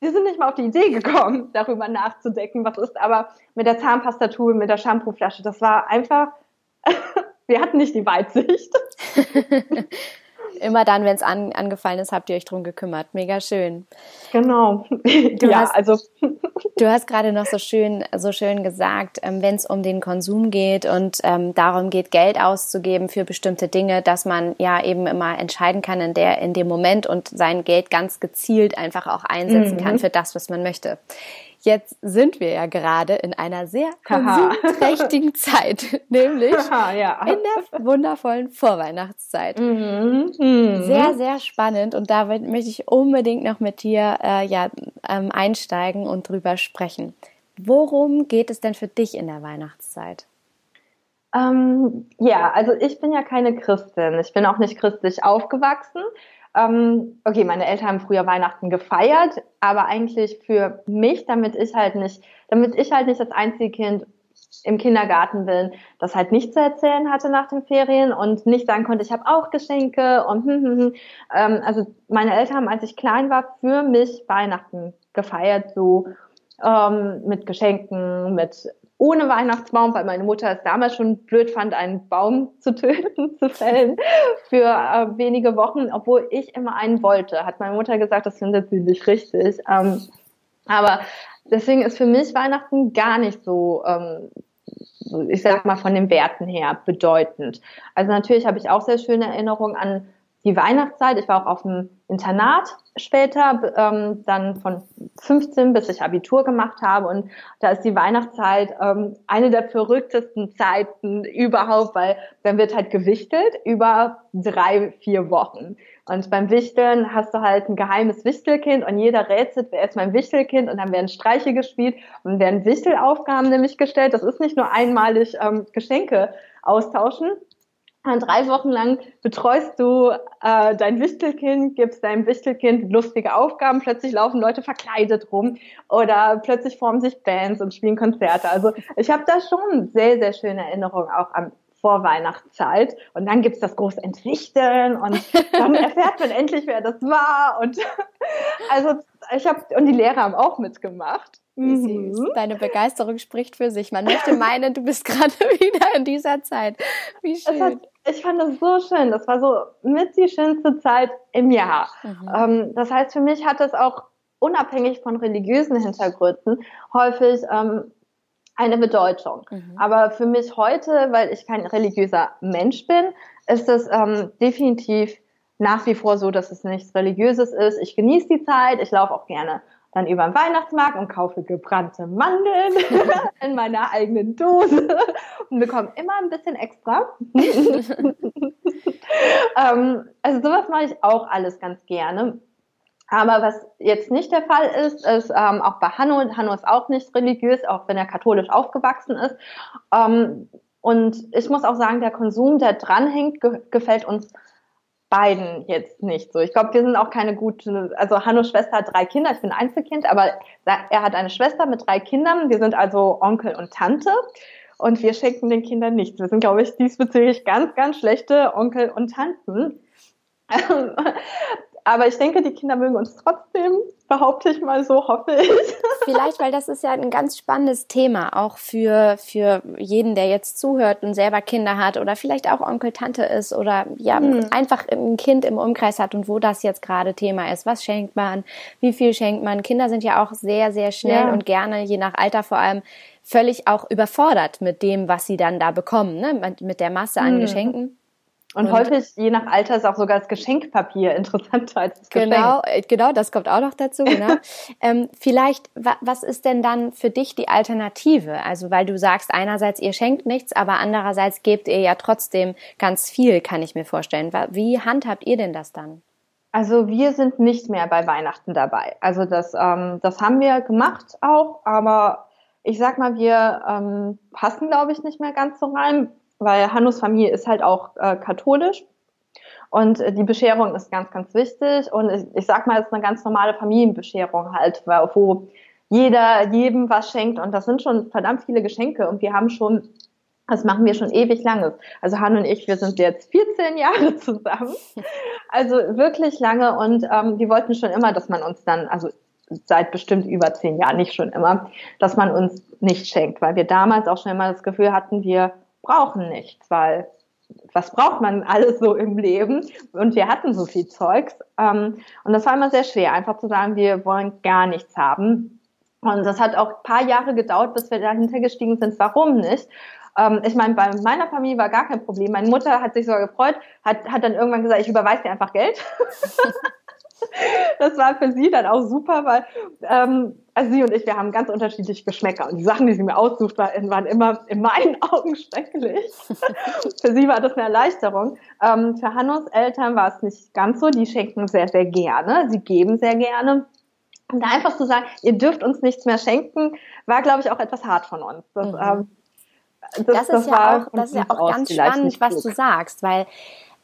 Wir sind nicht mal auf die Idee gekommen, darüber nachzudenken, was ist. Aber mit der Zahnpastatube, mit der Shampooflasche, das war einfach, wir hatten nicht die Weitsicht. Immer dann, wenn es an, angefallen ist, habt ihr euch drum gekümmert. Mega schön. Genau. Du ja, hast, also. Du hast gerade noch so schön, so schön gesagt, ähm, wenn es um den Konsum geht und ähm, darum geht, Geld auszugeben für bestimmte Dinge, dass man ja eben immer entscheiden kann in der, in dem Moment und sein Geld ganz gezielt einfach auch einsetzen mhm. kann für das, was man möchte. Jetzt sind wir ja gerade in einer sehr konsumträchtigen Zeit, nämlich ja. in der wundervollen Vorweihnachtszeit. Mhm. Mhm. Sehr, sehr spannend und da möchte ich unbedingt noch mit dir äh, ja, ähm, einsteigen und drüber sprechen. Worum geht es denn für dich in der Weihnachtszeit? Ähm, ja, also ich bin ja keine Christin. Ich bin auch nicht christlich aufgewachsen. Ähm, okay, meine Eltern haben früher Weihnachten gefeiert, aber eigentlich für mich, damit ich halt nicht, damit ich halt nicht das einzige Kind im Kindergarten bin, das halt nicht zu erzählen hatte nach den Ferien und nicht sagen konnte, ich habe auch Geschenke und hm, hm, hm. Ähm, also meine Eltern haben, als ich klein war, für mich Weihnachten gefeiert, so ähm, mit Geschenken, mit ohne Weihnachtsbaum, weil meine Mutter es damals schon blöd fand, einen Baum zu töten, zu fällen für äh, wenige Wochen, obwohl ich immer einen wollte. Hat meine Mutter gesagt, das findet sie nicht richtig. Ähm, aber deswegen ist für mich Weihnachten gar nicht so, ähm, ich sag mal von den Werten her bedeutend. Also natürlich habe ich auch sehr schöne Erinnerungen an die Weihnachtszeit. Ich war auch auf dem Internat später, ähm, dann von 15 bis ich Abitur gemacht habe. Und da ist die Weihnachtszeit ähm, eine der verrücktesten Zeiten überhaupt, weil dann wird halt gewichtelt über drei, vier Wochen. Und beim Wichteln hast du halt ein geheimes Wichtelkind und jeder rätselt, wer ist mein Wichtelkind und dann werden Streiche gespielt und werden Wichtelaufgaben nämlich gestellt. Das ist nicht nur einmalig ähm, Geschenke austauschen, drei Wochen lang betreust du äh, dein Wichtelkind, gibst deinem Wichtelkind lustige Aufgaben, plötzlich laufen Leute verkleidet rum oder plötzlich formen sich Bands und spielen Konzerte. Also ich habe da schon sehr, sehr schöne Erinnerungen auch an Vorweihnachtszeit. Und dann gibt's das große Entwichteln und dann erfährt man endlich, wer das war. Und also ich habe und die Lehrer haben auch mitgemacht. Mhm. Deine Begeisterung spricht für sich. Man möchte meinen, du bist gerade wieder in dieser Zeit. Wie schön. Hat, ich fand das so schön. Das war so mit die schönste Zeit im Jahr. Mhm. Ähm, das heißt, für mich hat es auch unabhängig von religiösen Hintergründen häufig ähm, eine Bedeutung. Mhm. Aber für mich heute, weil ich kein religiöser Mensch bin, ist es ähm, definitiv nach wie vor so, dass es nichts Religiöses ist. Ich genieße die Zeit, ich laufe auch gerne dann über den Weihnachtsmarkt und kaufe gebrannte Mandeln in meiner eigenen Dose und bekomme immer ein bisschen extra. ähm, also sowas mache ich auch alles ganz gerne. Aber was jetzt nicht der Fall ist, ist ähm, auch bei Hanno, Hanno ist auch nicht religiös, auch wenn er katholisch aufgewachsen ist. Ähm, Und ich muss auch sagen, der Konsum, der dranhängt, ge gefällt uns beiden jetzt nicht so. Ich glaube, wir sind auch keine gute, also Hannos Schwester hat drei Kinder, ich bin Einzelkind, aber er hat eine Schwester mit drei Kindern. Wir sind also Onkel und Tante und wir schenken den Kindern nichts. Wir sind, glaube ich, diesbezüglich ganz, ganz schlechte Onkel und Tanten. Aber ich denke, die Kinder mögen uns trotzdem, behaupte ich mal so, hoffe ich. Vielleicht, weil das ist ja ein ganz spannendes Thema, auch für, für jeden, der jetzt zuhört und selber Kinder hat oder vielleicht auch Onkel, Tante ist oder ja, hm. einfach ein Kind im Umkreis hat und wo das jetzt gerade Thema ist. Was schenkt man? Wie viel schenkt man? Kinder sind ja auch sehr, sehr schnell ja. und gerne, je nach Alter vor allem, völlig auch überfordert mit dem, was sie dann da bekommen, ne? mit der Masse an hm. Geschenken. Und, und, häufig, je nach Alter, ist auch sogar das Geschenkpapier interessanter als das Genau, Geschenk. genau, das kommt auch noch dazu, genau. ähm, vielleicht, wa was ist denn dann für dich die Alternative? Also, weil du sagst, einerseits ihr schenkt nichts, aber andererseits gebt ihr ja trotzdem ganz viel, kann ich mir vorstellen. Wie handhabt ihr denn das dann? Also wir sind nicht mehr bei Weihnachten dabei. Also das, ähm, das haben wir gemacht auch, aber ich sag mal, wir ähm, passen, glaube ich, nicht mehr ganz so rein weil Hannus Familie ist halt auch äh, katholisch. Und äh, die Bescherung ist ganz, ganz wichtig. Und ich, ich sag mal, es ist eine ganz normale Familienbescherung halt, wo jeder jedem was schenkt. Und das sind schon verdammt viele Geschenke. Und wir haben schon das machen wir schon ewig lange. Also Han und ich, wir sind jetzt 14 Jahre zusammen. Also wirklich lange. Und ähm, wir wollten schon immer, dass man uns dann, also seit bestimmt über zehn Jahren, nicht schon immer, dass man uns nicht schenkt, weil wir damals auch schon immer das Gefühl hatten, wir brauchen nichts, weil was braucht man alles so im Leben? Und wir hatten so viel Zeugs. Ähm, und das war immer sehr schwer, einfach zu sagen, wir wollen gar nichts haben. Und das hat auch ein paar Jahre gedauert, bis wir dahinter gestiegen sind, warum nicht. Ähm, ich meine, bei meiner Familie war gar kein Problem. Meine Mutter hat sich sogar gefreut, hat, hat dann irgendwann gesagt, ich überweise dir einfach Geld. das war für sie dann auch super, weil ähm, also sie und ich, wir haben ganz unterschiedliche Geschmäcker und die Sachen, die sie mir aussucht, waren immer in meinen Augen schrecklich. für sie war das eine Erleichterung. Ähm, für Hannos Eltern war es nicht ganz so. Die schenken sehr, sehr gerne. Sie geben sehr gerne. Und da einfach zu sagen, ihr dürft uns nichts mehr schenken, war, glaube ich, auch etwas hart von uns. Das, mhm. ähm, das, das, ist ja auch, das ist ja auch ganz spannend, was du sagst, weil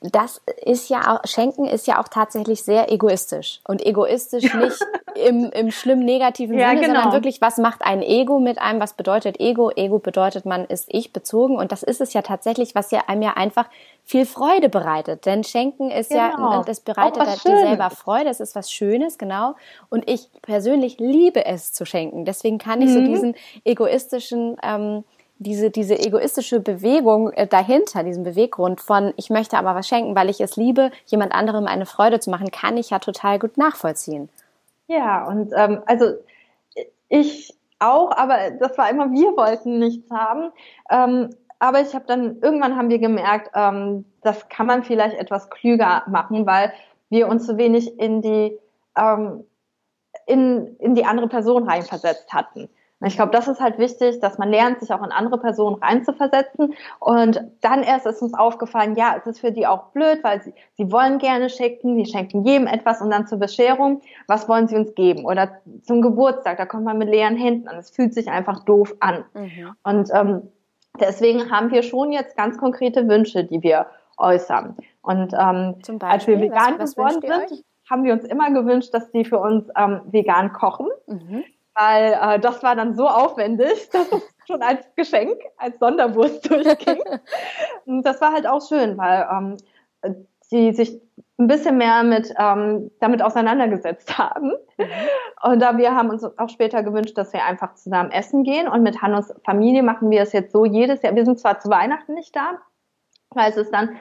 das ist ja auch, Schenken ist ja auch tatsächlich sehr egoistisch. Und egoistisch nicht im, im schlimm negativen ja, Sinne, genau. sondern wirklich, was macht ein Ego mit einem? Was bedeutet Ego? Ego bedeutet, man ist ich bezogen. Und das ist es ja tatsächlich, was ja einem ja einfach viel Freude bereitet. Denn Schenken ist genau. ja, das bereitet halt dir selber Freude. Es ist was Schönes, genau. Und ich persönlich liebe es zu schenken. Deswegen kann ich mhm. so diesen egoistischen, ähm, diese, diese egoistische Bewegung äh, dahinter, diesen Beweggrund von, ich möchte aber was schenken, weil ich es liebe, jemand anderem eine Freude zu machen, kann ich ja total gut nachvollziehen. Ja, und ähm, also ich auch, aber das war immer, wir wollten nichts haben. Ähm, aber ich habe dann, irgendwann haben wir gemerkt, ähm, das kann man vielleicht etwas klüger machen, weil wir uns zu wenig in die, ähm, in, in die andere Person reinversetzt hatten. Ich glaube, das ist halt wichtig, dass man lernt, sich auch in andere Personen reinzuversetzen. Und dann erst ist uns aufgefallen, ja, es ist für die auch blöd, weil sie, sie wollen gerne schenken, die schenken jedem etwas und dann zur Bescherung, was wollen sie uns geben? Oder zum Geburtstag, da kommt man mit leeren Händen an. Es fühlt sich einfach doof an. Mhm. Und ähm, deswegen haben wir schon jetzt ganz konkrete Wünsche, die wir äußern. Und ähm, als wir vegan was, was geworden sind, haben wir uns immer gewünscht, dass die für uns ähm, vegan kochen. Mhm weil äh, das war dann so aufwendig, dass es schon als Geschenk, als Sonderwurst durchging. Und das war halt auch schön, weil ähm, die sich ein bisschen mehr mit ähm, damit auseinandergesetzt haben. Mhm. Und da wir haben uns auch später gewünscht, dass wir einfach zusammen essen gehen. Und mit Hannos Familie machen wir es jetzt so jedes Jahr. Wir sind zwar zu Weihnachten nicht da, weil es ist dann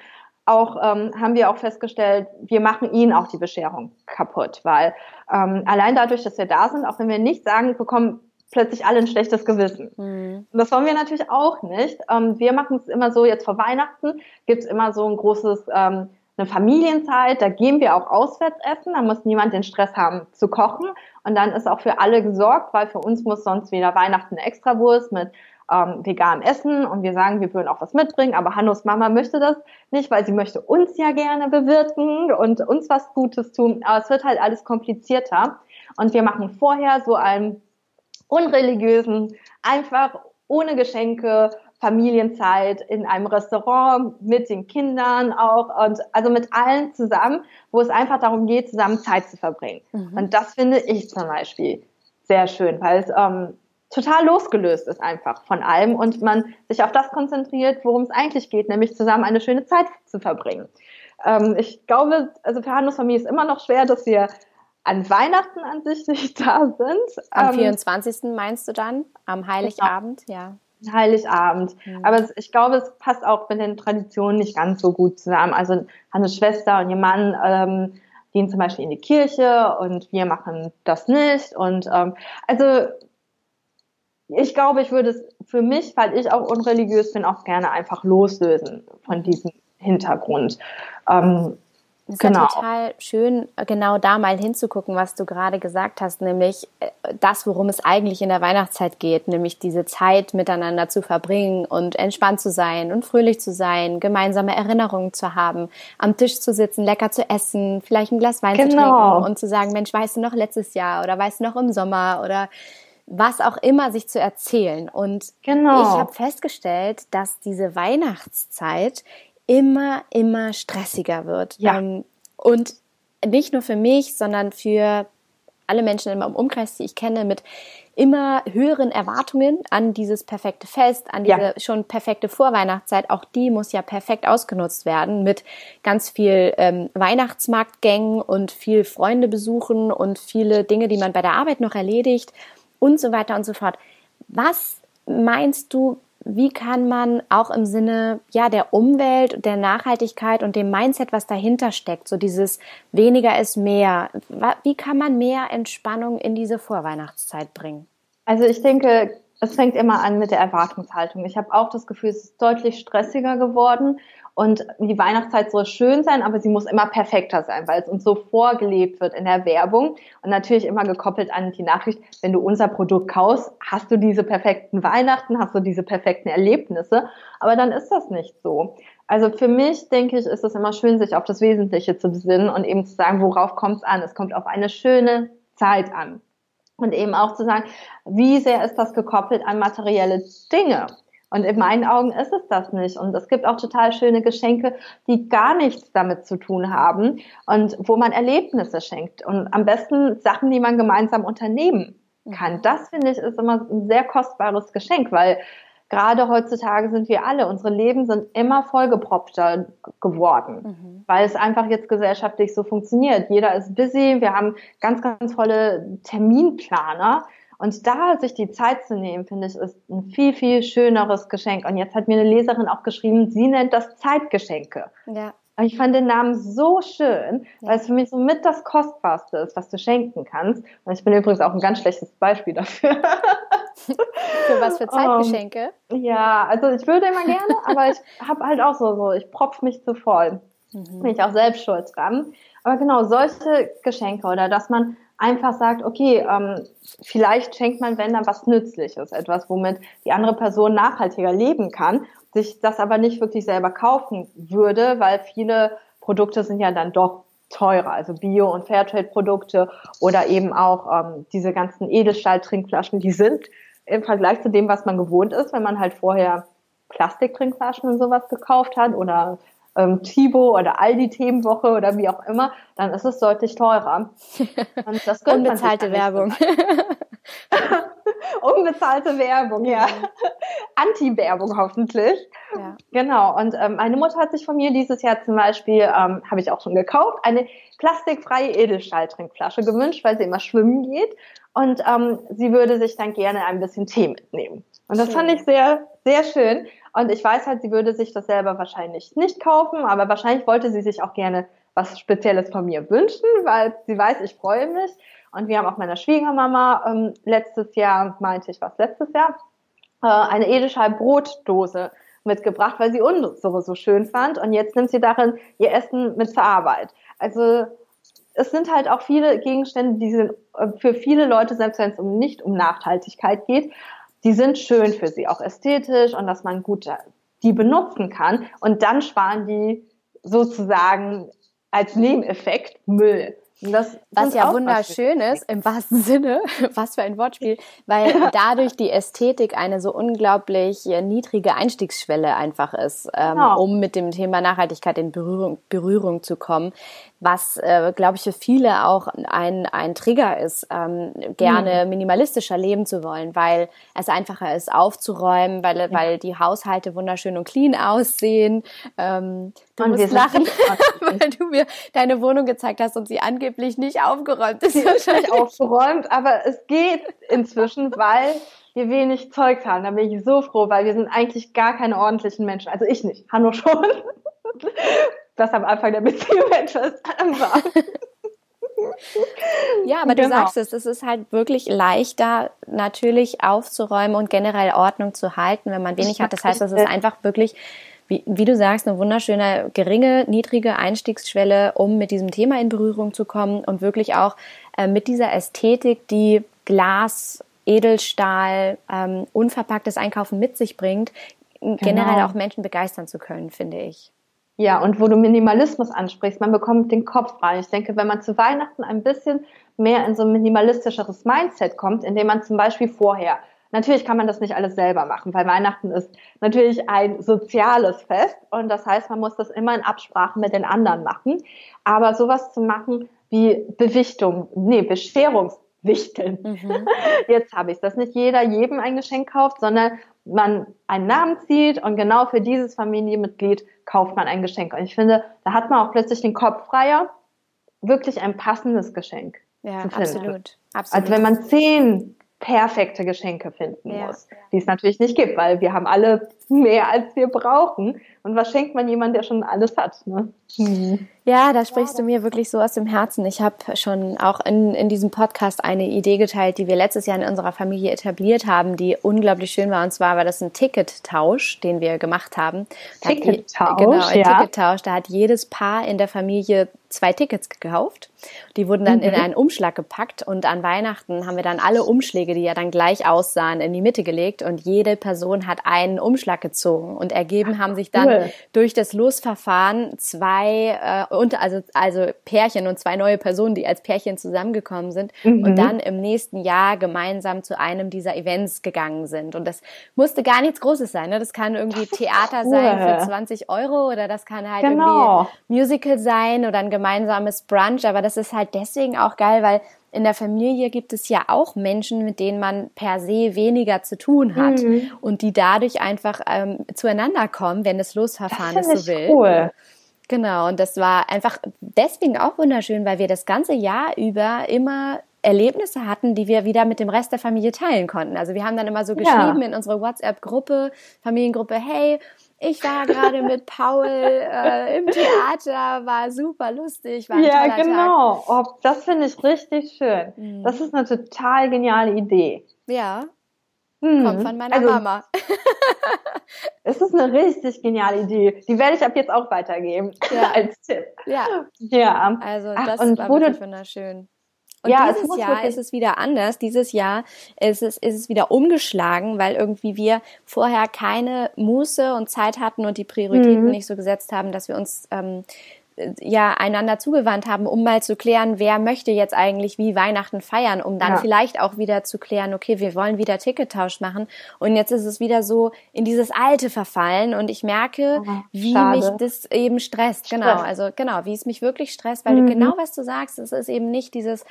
auch ähm, haben wir auch festgestellt, wir machen ihnen auch die Bescherung kaputt, weil ähm, allein dadurch, dass wir da sind, auch wenn wir nicht sagen, bekommen plötzlich alle ein schlechtes Gewissen. Mhm. Und das wollen wir natürlich auch nicht. Ähm, wir machen es immer so, jetzt vor Weihnachten gibt's immer so ein großes, ähm, eine Familienzeit, da gehen wir auch auswärts essen, da muss niemand den Stress haben zu kochen und dann ist auch für alle gesorgt, weil für uns muss sonst wieder Weihnachten eine Extrawurst mit ähm, vegan essen und wir sagen, wir würden auch was mitbringen, aber Hannos Mama möchte das nicht, weil sie möchte uns ja gerne bewirten und uns was Gutes tun. Aber es wird halt alles komplizierter und wir machen vorher so einen unreligiösen, einfach ohne Geschenke, Familienzeit in einem Restaurant mit den Kindern auch und also mit allen zusammen, wo es einfach darum geht, zusammen Zeit zu verbringen. Mhm. Und das finde ich zum Beispiel sehr schön, weil es ähm, total losgelöst ist einfach von allem und man sich auf das konzentriert, worum es eigentlich geht, nämlich zusammen eine schöne Zeit zu verbringen. Ähm, ich glaube, also für Hannos Familie ist immer noch schwer, dass wir an Weihnachten an sich nicht da sind. Am 24. Ähm, meinst du dann? Am Heiligabend, genau. ja. Heiligabend. Mhm. Aber ich glaube, es passt auch mit den Traditionen nicht ganz so gut zusammen. Also Hannes Schwester und ihr Mann ähm, gehen zum Beispiel in die Kirche und wir machen das nicht. Und ähm, also ich glaube, ich würde es für mich, weil ich auch unreligiös bin, auch gerne einfach loslösen von diesem Hintergrund. Ähm, es ist genau. ja total schön, genau da mal hinzugucken, was du gerade gesagt hast, nämlich äh, das, worum es eigentlich in der Weihnachtszeit geht, nämlich diese Zeit miteinander zu verbringen und entspannt zu sein und fröhlich zu sein, gemeinsame Erinnerungen zu haben, am Tisch zu sitzen, lecker zu essen, vielleicht ein Glas Wein genau. zu trinken und zu sagen, Mensch, weißt du noch letztes Jahr oder weißt du noch im Sommer oder was auch immer sich zu erzählen. Und genau. ich habe festgestellt, dass diese Weihnachtszeit immer, immer stressiger wird. Ja. Ähm, und nicht nur für mich, sondern für alle Menschen im Umkreis, die ich kenne, mit immer höheren Erwartungen an dieses perfekte Fest, an diese ja. schon perfekte Vorweihnachtszeit. Auch die muss ja perfekt ausgenutzt werden mit ganz viel ähm, Weihnachtsmarktgängen und viel Freunde besuchen und viele Dinge, die man bei der Arbeit noch erledigt und so weiter und so fort. Was meinst du, wie kann man auch im Sinne ja der Umwelt, der Nachhaltigkeit und dem Mindset, was dahinter steckt, so dieses weniger ist mehr, wie kann man mehr Entspannung in diese Vorweihnachtszeit bringen? Also ich denke, es fängt immer an mit der Erwartungshaltung. Ich habe auch das Gefühl, es ist deutlich stressiger geworden und die Weihnachtszeit soll schön sein, aber sie muss immer perfekter sein, weil es uns so vorgelebt wird in der Werbung und natürlich immer gekoppelt an die Nachricht, wenn du unser Produkt kaufst, hast du diese perfekten Weihnachten, hast du diese perfekten Erlebnisse, aber dann ist das nicht so. Also für mich, denke ich, ist es immer schön, sich auf das Wesentliche zu besinnen und eben zu sagen, worauf kommt es an? Es kommt auf eine schöne Zeit an. Und eben auch zu sagen, wie sehr ist das gekoppelt an materielle Dinge? Und in meinen Augen ist es das nicht. Und es gibt auch total schöne Geschenke, die gar nichts damit zu tun haben und wo man Erlebnisse schenkt. Und am besten Sachen, die man gemeinsam unternehmen kann. Das finde ich ist immer ein sehr kostbares Geschenk, weil gerade heutzutage sind wir alle, unsere Leben sind immer vollgepropfter geworden, mhm. weil es einfach jetzt gesellschaftlich so funktioniert. Jeder ist busy, wir haben ganz, ganz volle Terminplaner und da sich die Zeit zu nehmen, finde ich, ist ein viel, viel schöneres Geschenk. Und jetzt hat mir eine Leserin auch geschrieben, sie nennt das Zeitgeschenke. Ja. Und ich fand den Namen so schön, weil es für mich so mit das Kostbarste ist, was du schenken kannst. Und ich bin übrigens auch ein ganz schlechtes Beispiel dafür. für was für Zeitgeschenke? Um, ähm, ja, also ich würde immer gerne, aber ich habe halt auch so, so, ich propf mich zu voll. Mhm. Bin ich auch selbst schuld dran. Aber genau, solche Geschenke oder dass man einfach sagt, okay, ähm, vielleicht schenkt man, wenn dann was Nützliches, etwas, womit die andere Person nachhaltiger leben kann, sich das aber nicht wirklich selber kaufen würde, weil viele Produkte sind ja dann doch teurer, also Bio- und Fairtrade-Produkte oder eben auch ähm, diese ganzen Edelstahl-Trinkflaschen, die sind im Vergleich zu dem, was man gewohnt ist, wenn man halt vorher Plastiktrinkflaschen und sowas gekauft hat oder ähm, Tibo oder Aldi-Themenwoche oder wie auch immer, dann ist es deutlich teurer. Und das Unbezahlte Werbung. Unbezahlte Werbung, ja. Anti-Werbung hoffentlich. Ja. Genau. Und ähm, meine Mutter hat sich von mir dieses Jahr zum Beispiel, ähm, habe ich auch schon gekauft, eine plastikfreie Edelstahltrinkflasche gewünscht, weil sie immer schwimmen geht. Und ähm, sie würde sich dann gerne ein bisschen Tee mitnehmen. Und das schön. fand ich sehr, sehr schön. Und ich weiß halt, sie würde sich das selber wahrscheinlich nicht kaufen, aber wahrscheinlich wollte sie sich auch gerne was Spezielles von mir wünschen, weil sie weiß, ich freue mich. Und wir haben auch meiner Schwiegermama ähm, letztes Jahr, meinte ich was letztes Jahr, äh, eine Edelstahl-Brotdose mitgebracht, weil sie unsere so schön fand. Und jetzt nimmt sie darin ihr Essen mit zur Arbeit. Also es sind halt auch viele Gegenstände, die sind äh, für viele Leute, selbst wenn es um nicht um Nachhaltigkeit geht, die sind schön für sie, auch ästhetisch und dass man gut die benutzen kann. Und dann sparen die sozusagen als Nebeneffekt Müll. Das, was ja wunderschön ist, im wahrsten Sinne, was für ein Wortspiel, weil dadurch die Ästhetik eine so unglaublich äh, niedrige Einstiegsschwelle einfach ist, ähm, genau. um mit dem Thema Nachhaltigkeit in Berührung, Berührung zu kommen was, äh, glaube ich, für viele auch ein, ein Trigger ist, ähm, gerne mhm. minimalistischer leben zu wollen, weil es einfacher ist aufzuräumen, weil, ja. weil die Haushalte wunderschön und clean aussehen. Ähm, du und musst lachen, weil du mir deine Wohnung gezeigt hast und sie angeblich nicht aufgeräumt ist. Sie ist nicht aufgeräumt, aber es geht inzwischen, weil wir wenig Zeug haben. Da bin ich so froh, weil wir sind eigentlich gar keine ordentlichen Menschen. Also ich nicht, Hanno schon das am Anfang der Beziehung etwas war. Ja, aber genau. du sagst es, es ist halt wirklich leichter, natürlich aufzuräumen und generell Ordnung zu halten, wenn man wenig hat. Das heißt, es ist einfach wirklich, wie, wie du sagst, eine wunderschöne, geringe, niedrige Einstiegsschwelle, um mit diesem Thema in Berührung zu kommen und wirklich auch äh, mit dieser Ästhetik, die Glas, Edelstahl, ähm, unverpacktes Einkaufen mit sich bringt, genau. generell auch Menschen begeistern zu können, finde ich. Ja, und wo du Minimalismus ansprichst, man bekommt den Kopf frei. Ich denke, wenn man zu Weihnachten ein bisschen mehr in so ein minimalistischeres Mindset kommt, indem man zum Beispiel vorher, natürlich kann man das nicht alles selber machen, weil Weihnachten ist natürlich ein soziales Fest und das heißt, man muss das immer in Absprache mit den anderen machen. Aber sowas zu machen wie Bewichtung, nee, Bescherungswichteln. Mhm. Jetzt habe ich es, dass nicht jeder jedem ein Geschenk kauft, sondern man einen Namen zieht und genau für dieses Familienmitglied kauft man ein Geschenk. Und ich finde, da hat man auch plötzlich den Kopf freier, wirklich ein passendes Geschenk. Ja, absolut, absolut. Als wenn man zehn perfekte Geschenke finden ja. muss, die es natürlich nicht gibt, weil wir haben alle mehr, als wir brauchen. Und was schenkt man jemandem, der schon alles hat? Ne? Mhm. Ja, da sprichst du mir wirklich so aus dem Herzen. Ich habe schon auch in, in diesem Podcast eine Idee geteilt, die wir letztes Jahr in unserer Familie etabliert haben, die unglaublich schön war. Und zwar war das ein Tickettausch, den wir gemacht haben. Tickettausch, genau, ein ja. Tickettausch. Da hat jedes Paar in der Familie zwei Tickets gekauft. Die wurden dann mhm. in einen Umschlag gepackt und an Weihnachten haben wir dann alle Umschläge, die ja dann gleich aussahen, in die Mitte gelegt und jede Person hat einen Umschlag gezogen und ergeben haben sich dann cool. durch das Losverfahren zwei äh, und also also Pärchen und zwei neue Personen, die als Pärchen zusammengekommen sind mhm. und dann im nächsten Jahr gemeinsam zu einem dieser Events gegangen sind und das musste gar nichts Großes sein, ne? Das kann irgendwie Theater cool. sein für 20 Euro oder das kann halt genau. irgendwie Musical sein oder ein gemeinsames Brunch, aber das ist halt deswegen auch geil, weil in der Familie gibt es ja auch Menschen, mit denen man per se weniger zu tun hat mhm. und die dadurch einfach ähm, zueinander kommen, wenn das Losverfahren das es so will. Cool. Genau, und das war einfach deswegen auch wunderschön, weil wir das ganze Jahr über immer Erlebnisse hatten, die wir wieder mit dem Rest der Familie teilen konnten. Also wir haben dann immer so geschrieben ja. in unsere WhatsApp-Gruppe, Familiengruppe, hey, ich war gerade mit Paul äh, im Theater, war super lustig, war ein Ja, genau. Oh, das finde ich richtig schön. Mhm. Das ist eine total geniale Idee. Ja. Mhm. Kommt von meiner also, Mama. es ist eine richtig geniale Idee. Die werde ich ab jetzt auch weitergeben ja. als Tipp. Ja. Ja. Also das Ach, war wirklich wunderschön. Und ja, dieses Jahr ist es wieder anders. Dieses Jahr ist es, ist es wieder umgeschlagen, weil irgendwie wir vorher keine Muße und Zeit hatten und die Prioritäten mhm. nicht so gesetzt haben, dass wir uns ähm, ja einander zugewandt haben, um mal zu klären, wer möchte jetzt eigentlich wie Weihnachten feiern, um dann ja. vielleicht auch wieder zu klären, okay, wir wollen wieder Tickettausch machen. Und jetzt ist es wieder so in dieses Alte verfallen und ich merke, oh, wie mich das eben stresst. Genau, Stress. also genau, wie es mich wirklich stresst, weil mhm. du genau was du sagst, es ist eben nicht dieses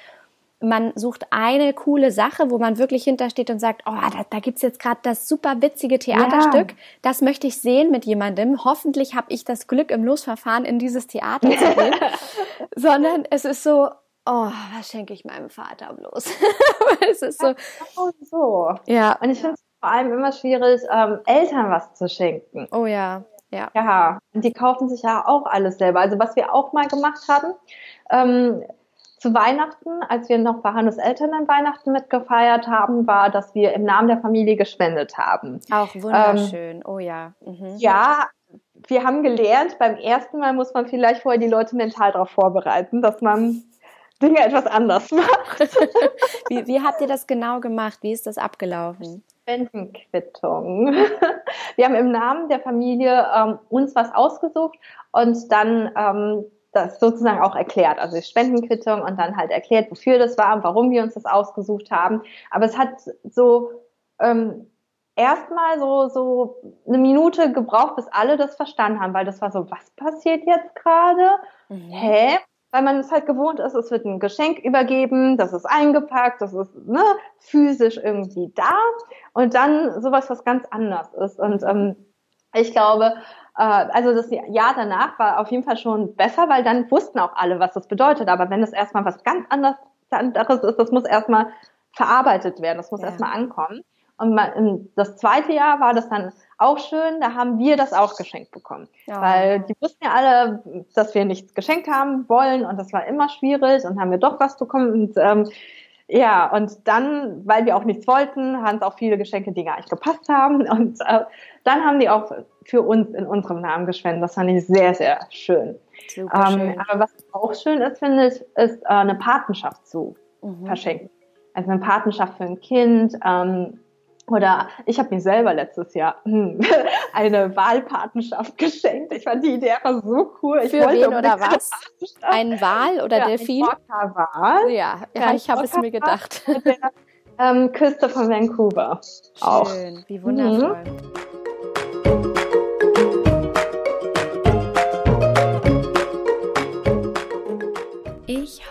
man sucht eine coole Sache, wo man wirklich hintersteht und sagt, oh, da, da gibt's jetzt gerade das super witzige Theaterstück, ja. das möchte ich sehen mit jemandem. Hoffentlich habe ich das Glück, im Losverfahren in dieses Theater zu gehen. Sondern es ist so, oh, was schenke ich meinem Vater bloß? es ist so. so. Ja. Und ich finde es vor allem immer schwierig, ähm, Eltern was zu schenken. Oh ja. Ja. Ja, und die kaufen sich ja auch alles selber. Also was wir auch mal gemacht haben, ähm, zu Weihnachten, als wir noch bei Hannes Eltern an Weihnachten mitgefeiert haben, war, dass wir im Namen der Familie gespendet haben. Auch wunderschön, ähm, oh ja. Mhm. Ja, wir haben gelernt, beim ersten Mal muss man vielleicht vorher die Leute mental darauf vorbereiten, dass man Dinge etwas anders macht. wie, wie habt ihr das genau gemacht? Wie ist das abgelaufen? Spendenquittung. Wir haben im Namen der Familie ähm, uns was ausgesucht und dann ähm, das sozusagen auch erklärt, also die Spendenquittung und dann halt erklärt, wofür das war und warum wir uns das ausgesucht haben. Aber es hat so ähm, erstmal so, so eine Minute gebraucht, bis alle das verstanden haben, weil das war so, was passiert jetzt gerade? Mhm. Hä? Weil man es halt gewohnt ist, es wird ein Geschenk übergeben, das ist eingepackt, das ist ne, physisch irgendwie da und dann sowas, was ganz anders ist. Und ähm, ich glaube, äh, also das Jahr danach war auf jeden Fall schon besser, weil dann wussten auch alle, was das bedeutet. Aber wenn das erstmal was ganz anderes, ist, das muss erstmal verarbeitet werden, das muss ja. erstmal ankommen. Und das zweite Jahr war das dann auch schön, da haben wir das auch geschenkt bekommen. Ja. Weil die wussten ja alle, dass wir nichts geschenkt haben wollen und das war immer schwierig und haben wir doch was bekommen. Und ähm, ja, und dann, weil wir auch nichts wollten, haben es auch viele Geschenke, die gar nicht gepasst haben. Und äh, dann haben die auch für uns in unserem Namen gespendet. Das fand ich sehr, sehr schön. Ähm. Aber was auch schön ist, finde ich, ist äh, eine Patenschaft zu mhm. verschenken. Also eine Patenschaft für ein Kind. Ähm, oder ich habe mir selber letztes Jahr hm, eine Wahlpatenschaft geschenkt. Ich fand die Idee einfach so cool. Ich Für wen oder was? Ein Wal oder ja, Delfin? Ein Wal. Ja, ja, ich habe es mir gedacht. Der ähm, Küste von Vancouver. Schön, auch. wie wundervoll. Mhm.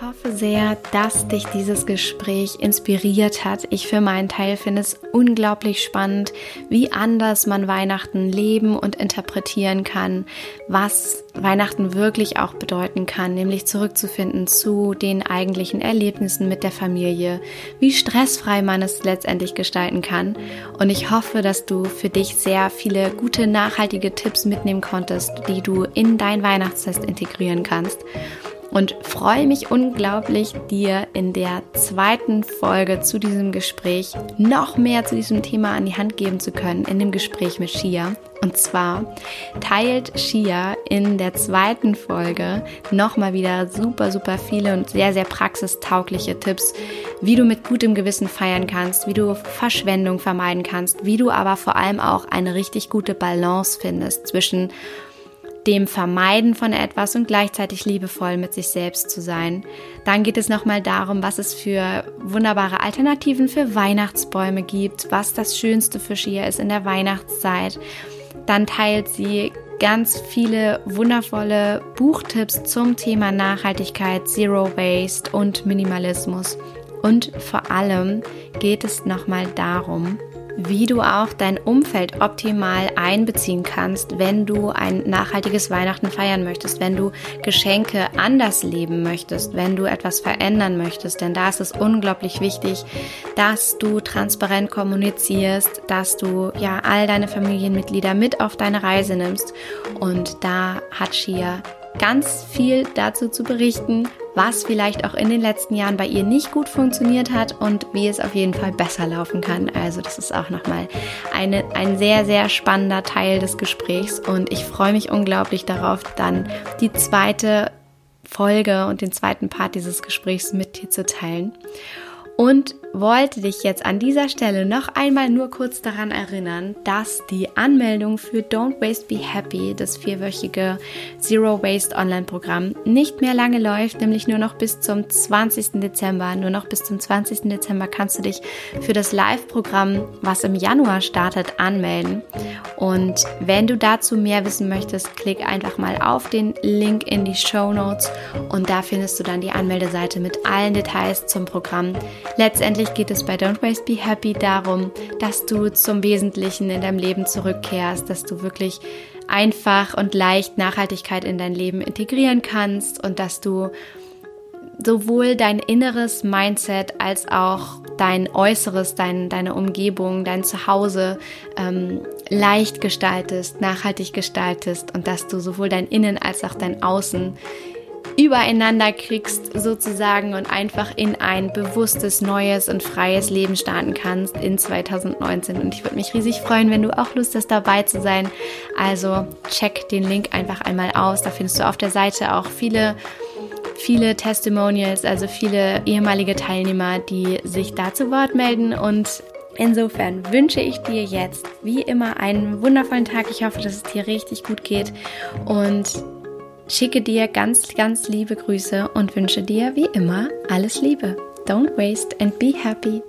Hoffe sehr, dass dich dieses Gespräch inspiriert hat. Ich für meinen Teil finde es unglaublich spannend, wie anders man Weihnachten leben und interpretieren kann, was Weihnachten wirklich auch bedeuten kann, nämlich zurückzufinden zu den eigentlichen Erlebnissen mit der Familie, wie stressfrei man es letztendlich gestalten kann. Und ich hoffe, dass du für dich sehr viele gute, nachhaltige Tipps mitnehmen konntest, die du in dein Weihnachtsfest integrieren kannst und freue mich unglaublich, dir in der zweiten Folge zu diesem Gespräch noch mehr zu diesem Thema an die Hand geben zu können in dem Gespräch mit Shia. Und zwar teilt Shia in der zweiten Folge nochmal wieder super, super viele und sehr, sehr praxistaugliche Tipps, wie du mit gutem Gewissen feiern kannst, wie du Verschwendung vermeiden kannst, wie du aber vor allem auch eine richtig gute Balance findest zwischen dem Vermeiden von etwas und gleichzeitig liebevoll mit sich selbst zu sein. Dann geht es nochmal darum, was es für wunderbare Alternativen für Weihnachtsbäume gibt, was das Schönste für Shia ist in der Weihnachtszeit. Dann teilt sie ganz viele wundervolle Buchtipps zum Thema Nachhaltigkeit, Zero Waste und Minimalismus. Und vor allem geht es nochmal darum, wie du auch dein Umfeld optimal einbeziehen kannst, wenn du ein nachhaltiges Weihnachten feiern möchtest, wenn du Geschenke anders leben möchtest, wenn du etwas verändern möchtest. Denn da ist es unglaublich wichtig, dass du transparent kommunizierst, dass du ja all deine Familienmitglieder mit auf deine Reise nimmst. Und da hat Shia ganz viel dazu zu berichten, was vielleicht auch in den letzten Jahren bei ihr nicht gut funktioniert hat und wie es auf jeden Fall besser laufen kann. Also das ist auch nochmal eine, ein sehr, sehr spannender Teil des Gesprächs und ich freue mich unglaublich darauf, dann die zweite Folge und den zweiten Part dieses Gesprächs mit dir zu teilen und wollte dich jetzt an dieser Stelle noch einmal nur kurz daran erinnern, dass die Anmeldung für Don't Waste Be Happy, das vierwöchige Zero Waste Online-Programm, nicht mehr lange läuft, nämlich nur noch bis zum 20. Dezember. Nur noch bis zum 20. Dezember kannst du dich für das Live-Programm, was im Januar startet, anmelden. Und wenn du dazu mehr wissen möchtest, klick einfach mal auf den Link in die Show Notes und da findest du dann die Anmeldeseite mit allen Details zum Programm. Letztendlich geht es bei Don't Waste Be Happy darum, dass du zum Wesentlichen in deinem Leben zurückkehrst, dass du wirklich einfach und leicht Nachhaltigkeit in dein Leben integrieren kannst und dass du sowohl dein inneres Mindset als auch dein äußeres, dein, deine Umgebung, dein Zuhause ähm, leicht gestaltest, nachhaltig gestaltest und dass du sowohl dein Innen als auch dein Außen übereinander kriegst sozusagen und einfach in ein bewusstes, neues und freies Leben starten kannst in 2019. Und ich würde mich riesig freuen, wenn du auch Lust hast, dabei zu sein. Also check den Link einfach einmal aus. Da findest du auf der Seite auch viele viele Testimonials, also viele ehemalige Teilnehmer, die sich da zu Wort melden und Insofern wünsche ich dir jetzt wie immer einen wundervollen Tag. Ich hoffe, dass es dir richtig gut geht und schicke dir ganz, ganz liebe Grüße und wünsche dir wie immer alles Liebe. Don't waste and be happy.